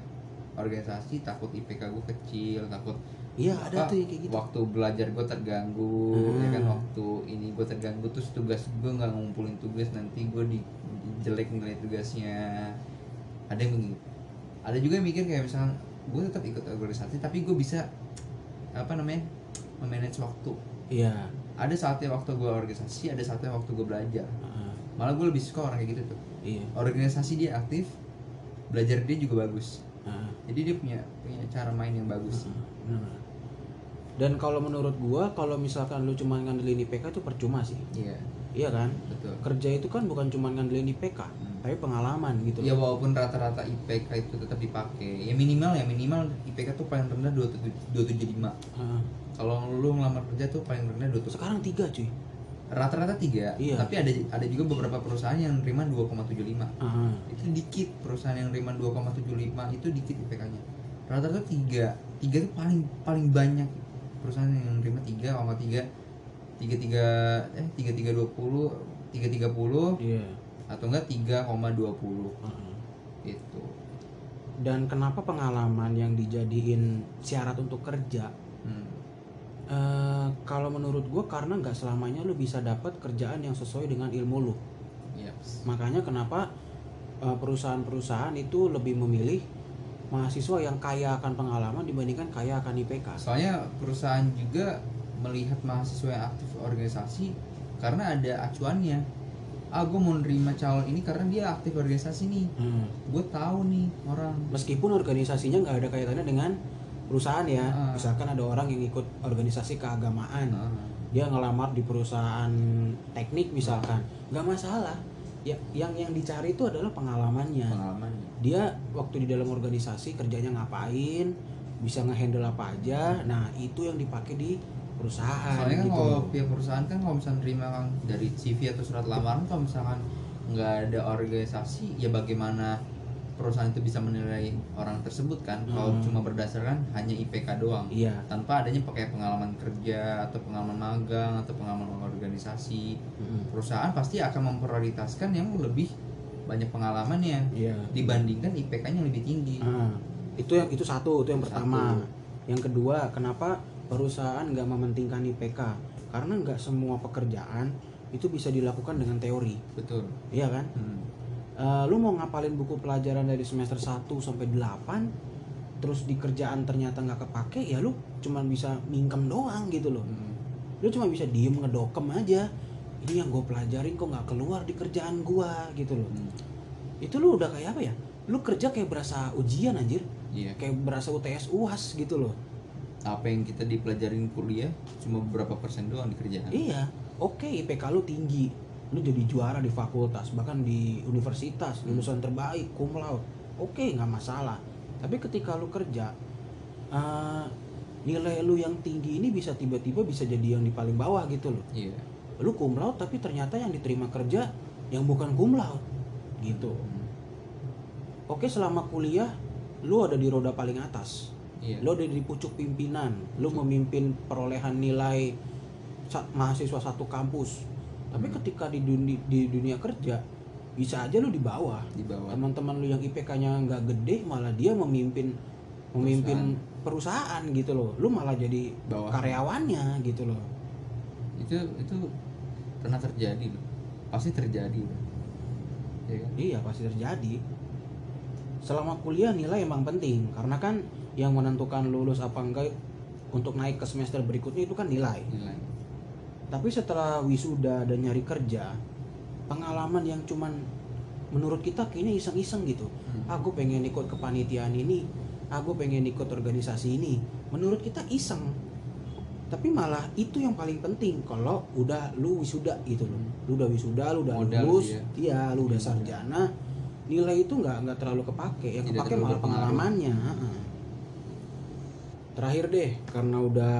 organisasi takut IPK gue kecil takut iya ada tuh yang kayak gitu. waktu belajar gue terganggu ya kan Hmm. waktu ini gue terganggu terus tugas gue nggak ngumpulin tugas nanti gue di di- jelek nilai tugasnya ada yang begitu ada juga yang mikir kayak misalkan gue tetap ikut organisasi tapi gue bisa apa namanya memanage waktu. Iya. Ada saatnya waktu gue organisasi ada saatnya waktu gue belajar. Heeh. malah gue lebih suka orang kayak gitu tuh. Iya. Organisasi dia aktif belajar dia juga bagus. Heeh. jadi dia punya punya cara main yang bagus. Benar. dan kalau menurut gua kalau misalkan lu cuma ngandelin IPK itu percuma sih. Iya. Iya kan? Betul. Kerja itu kan bukan cuma ngandelin IPK Hmm. Tapi pengalaman gitu. Ya walaupun rata-rata IPK itu tetap dipakai ya minimal ya minimal IPK tuh paling rendah 275 Heeh. kalau lu ngelamar kerja tuh paling rendah 27 sekarang tiga cuy. Rata-rata tiga Iya. tapi ada ada juga beberapa perusahaan yang nerima 2,75 Heeh. itu dikit perusahaan yang nerima 2,75 itu dikit IPK-nya rata-rata tiga tiga itu paling paling banyak perusahaan yang nerima 3,3 tiga tiga eh tiga tiga dua puluh tiga tiga puluh. Iya atau enggak 3,20 Heeh. itu dan kenapa pengalaman yang dijadiin syarat untuk kerja hmm. Eh, kalau menurut gue karena nggak selamanya lu bisa dapat kerjaan yang sesuai dengan ilmu lu Yaps. makanya kenapa eh, perusahaan-perusahaan itu lebih memilih mahasiswa yang kaya akan pengalaman dibandingkan kaya akan IPK soalnya perusahaan juga melihat mahasiswa yang aktif organisasi karena ada acuannya ah gue mau nerima calon ini karena dia aktif organisasi nih. Hmm. gue tahu nih orang. Meskipun organisasinya nggak ada kaitannya dengan perusahaan ya. Ah. misalkan ada orang yang ikut organisasi keagamaan. Nah, dia ngelamar di perusahaan teknik misalkan. Nggak masalah. Ya yang yang dicari itu adalah pengalamannya. Pengalamannya. Dia waktu di dalam organisasi kerjanya ngapain bisa ngehandle apa aja. Nah itu yang dipakai di perusahaan soalnya kan gitu. kalau pihak perusahaan kan kalau misalnya nerima kan dari CV atau surat lamaran kalau misalkan nggak ada organisasi ya bagaimana perusahaan itu bisa menilai orang tersebut kan? Kalau Hmm. cuma berdasarkan hanya IPK doang. Iya. Tanpa adanya pakai pengalaman kerja atau pengalaman magang atau pengalaman organisasi. Mm-mm. perusahaan pasti akan memprioritaskan yang lebih banyak pengalamannya iya. dibandingkan IPK-nya lebih tinggi. Ah, itu yang itu satu itu yang Satu. pertama yang kedua kenapa perusahaan nggak mementingkan IPK karena nggak semua pekerjaan itu bisa dilakukan dengan teori. Betul. Iya kan? Hmm. Eh, lu mau ngapalin buku pelajaran dari semester 1 sampai 8 terus di kerjaan ternyata nggak kepake ya lu cuma bisa mingkem doang gitu loh. Hmm. lu cuma bisa diem ngedokem aja. Ini yang gue pelajarin kok nggak keluar di kerjaan gua gitu loh. Hmm. itu lu udah kayak apa ya? Lu kerja kayak berasa ujian anjir. Iya. Kayak berasa UTS UAS gitu loh apa yang kita dipelajarin kuliah cuma beberapa persen doang di kerjaan. Iya oke IPK lu tinggi lu jadi juara di fakultas bahkan di universitas lulusan terbaik cum laude. Oke nggak masalah. Tapi ketika lu kerja eh, nilai lu yang tinggi ini bisa tiba-tiba bisa jadi yang di paling bawah gitu loh. Iya. Lu cum laude tapi ternyata yang diterima kerja yang bukan cum laude gitu. Hmm. oke selama kuliah lu ada di roda paling atas iya. Lo ada di pucuk pimpinan lo memimpin perolehan nilai mahasiswa satu kampus. Tapi Hmm. ketika di dunia di dunia kerja bisa aja lo di bawah. Di bawah. Teman-teman lo yang IPK-nya nggak gede malah dia memimpin memimpin perusahaan, gitu loh. Lo malah jadi Bawah. karyawannya gitu loh. Itu itu pernah terjadi loh. Pasti terjadi loh. Ya kan? Iya pasti terjadi. Selama kuliah nilai emang penting karena kan yang menentukan lulus apa enggak untuk naik ke semester berikutnya itu kan nilai nilai Tapi setelah wisuda dan nyari kerja, pengalaman yang cuman menurut kita kayaknya iseng-iseng gitu. Hmm. Aku pengen ikut kepanitiaan ini, aku pengen ikut organisasi ini. Menurut kita iseng. Tapi malah itu yang paling penting kalau udah lu wisuda gitu loh. Lu udah wisuda, lu udah Modal lulus, sih ya. iya, lu udah Iya. sarjana. Nilai itu nggak nggak terlalu kepake, yang Tidak kepake malah pengalamannya. heeh. Terakhir deh, karena udah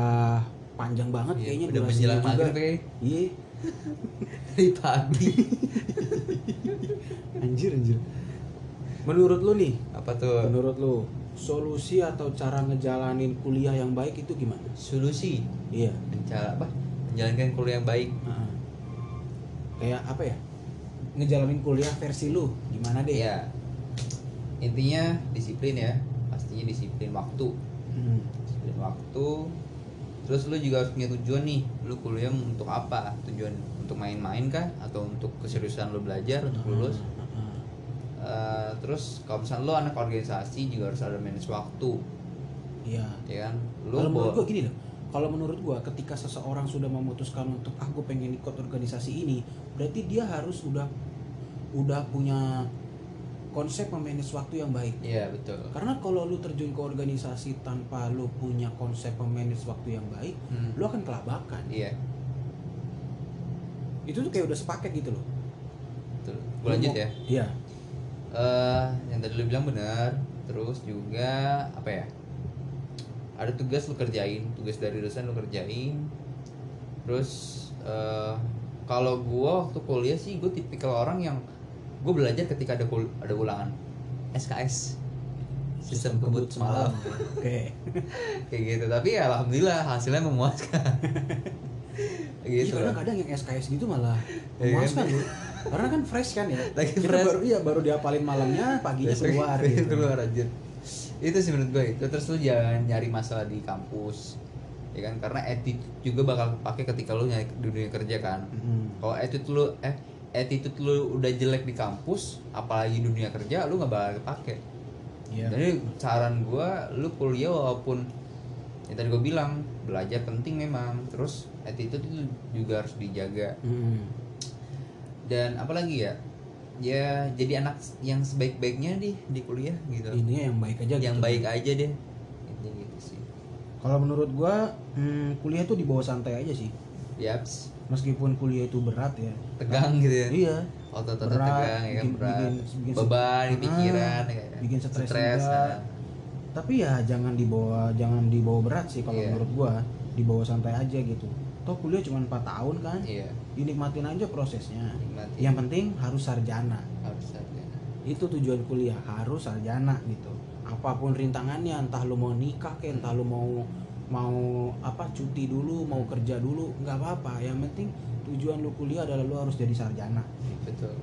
panjang banget Iya, kayaknya udah menjelang juga. maghrib Iya, dari pagi anjir anjir. Menurut lu nih, apa tuh menurut lu solusi atau cara ngejalanin kuliah yang baik itu gimana? solusi Iya. cara apa menjalankan kuliah yang baik. Kayak apa ya? Ngejalanin kuliah versi lu gimana deh? ya intinya disiplin ya pastinya disiplin waktu Hmm. Waktu. Terus lu juga harus punya tujuan nih. Lu kuliah untuk apa? Tujuan untuk main-main kah? Atau untuk keseriusan lu belajar untuk lulus. Eh, terus kalau misalnya lu anak organisasi juga harus ada manage waktu. Iya. ya kan? Lu Kalau menurut gua gini loh, kalau menurut gua ketika seseorang sudah memutuskan untuk ah gue pengen ikut organisasi ini berarti dia harus udah udah punya konsep memanage waktu yang baik. Iya betul. Karena kalau lu terjun ke organisasi tanpa lu punya konsep memanage waktu yang baik Hmm. lu akan kelabakan. Iya. Itu tuh kayak udah sepaket gitu loh. Betul. Gua lanjut ya. Iya. Eh yang tadi lu bilang benar. Terus juga apa ya? Ada tugas lu kerjain tugas dari dosen lu kerjain. Terus eh kalau gua waktu kuliah sih gue tipikal orang yang gue belajar ketika ada kul- ada ulangan. SKS sistem kebut semalam. oke. Kayak gitu. Tapi ya alhamdulillah hasilnya memuaskan. Iya, gitu kadang-kadang yang SKS gitu malah Iya, memuaskan loh. Karena kan fresh kan ya. Lagi kita fresh. baru iya baru diapalin malamnya paginya Besok- keluar besok gitu. keluar aja itu sih menurut gue itu. Terus lu jangan nyari masalah di kampus ya kan? Karena attitude juga bakal pakai ketika lu nyari di dunia kerja kan. Mm. kalau attitude lu eh attitude lu udah jelek di kampus apalagi dunia kerja lu nggak bakal kepake. Iya. jadi saran gue lu kuliah walaupun yang tadi gue bilang belajar penting memang. Terus attitude itu juga harus dijaga. Mm. dan apalagi ya? Ya jadi anak yang sebaik-baiknya di di kuliah gitu. Ini yang baik aja yang gitu. baik aja deh. Gitu sih. Kalau menurut gua mm, kuliah tuh dibawa santai aja sih. Yaps meskipun kuliah itu berat ya. Tegang gitu ya? Iya. Otot-otot Berat, tegang ya kan? bikin- berat. bikin- bikin beban di stres. pikiran Ah, ya kan? bikin stres Stres, juga. nah. tapi ya jangan dibawa jangan dibawa berat sih kalau Iya. menurut gua. Dibawa santai aja gitu. Toh kuliah cuma 4 tahun kan? Iya. Dinikmatin aja prosesnya. Nikmati yang penting harus sarjana. Harus ada itu tujuan kuliah harus sarjana gitu. Apa pun rintangannya entah lu mau nikah ke entah lu mau mau apa cuti dulu mau kerja dulu nggak apa-apa. Yang penting tujuan lu kuliah adalah lu harus jadi sarjana. Betul.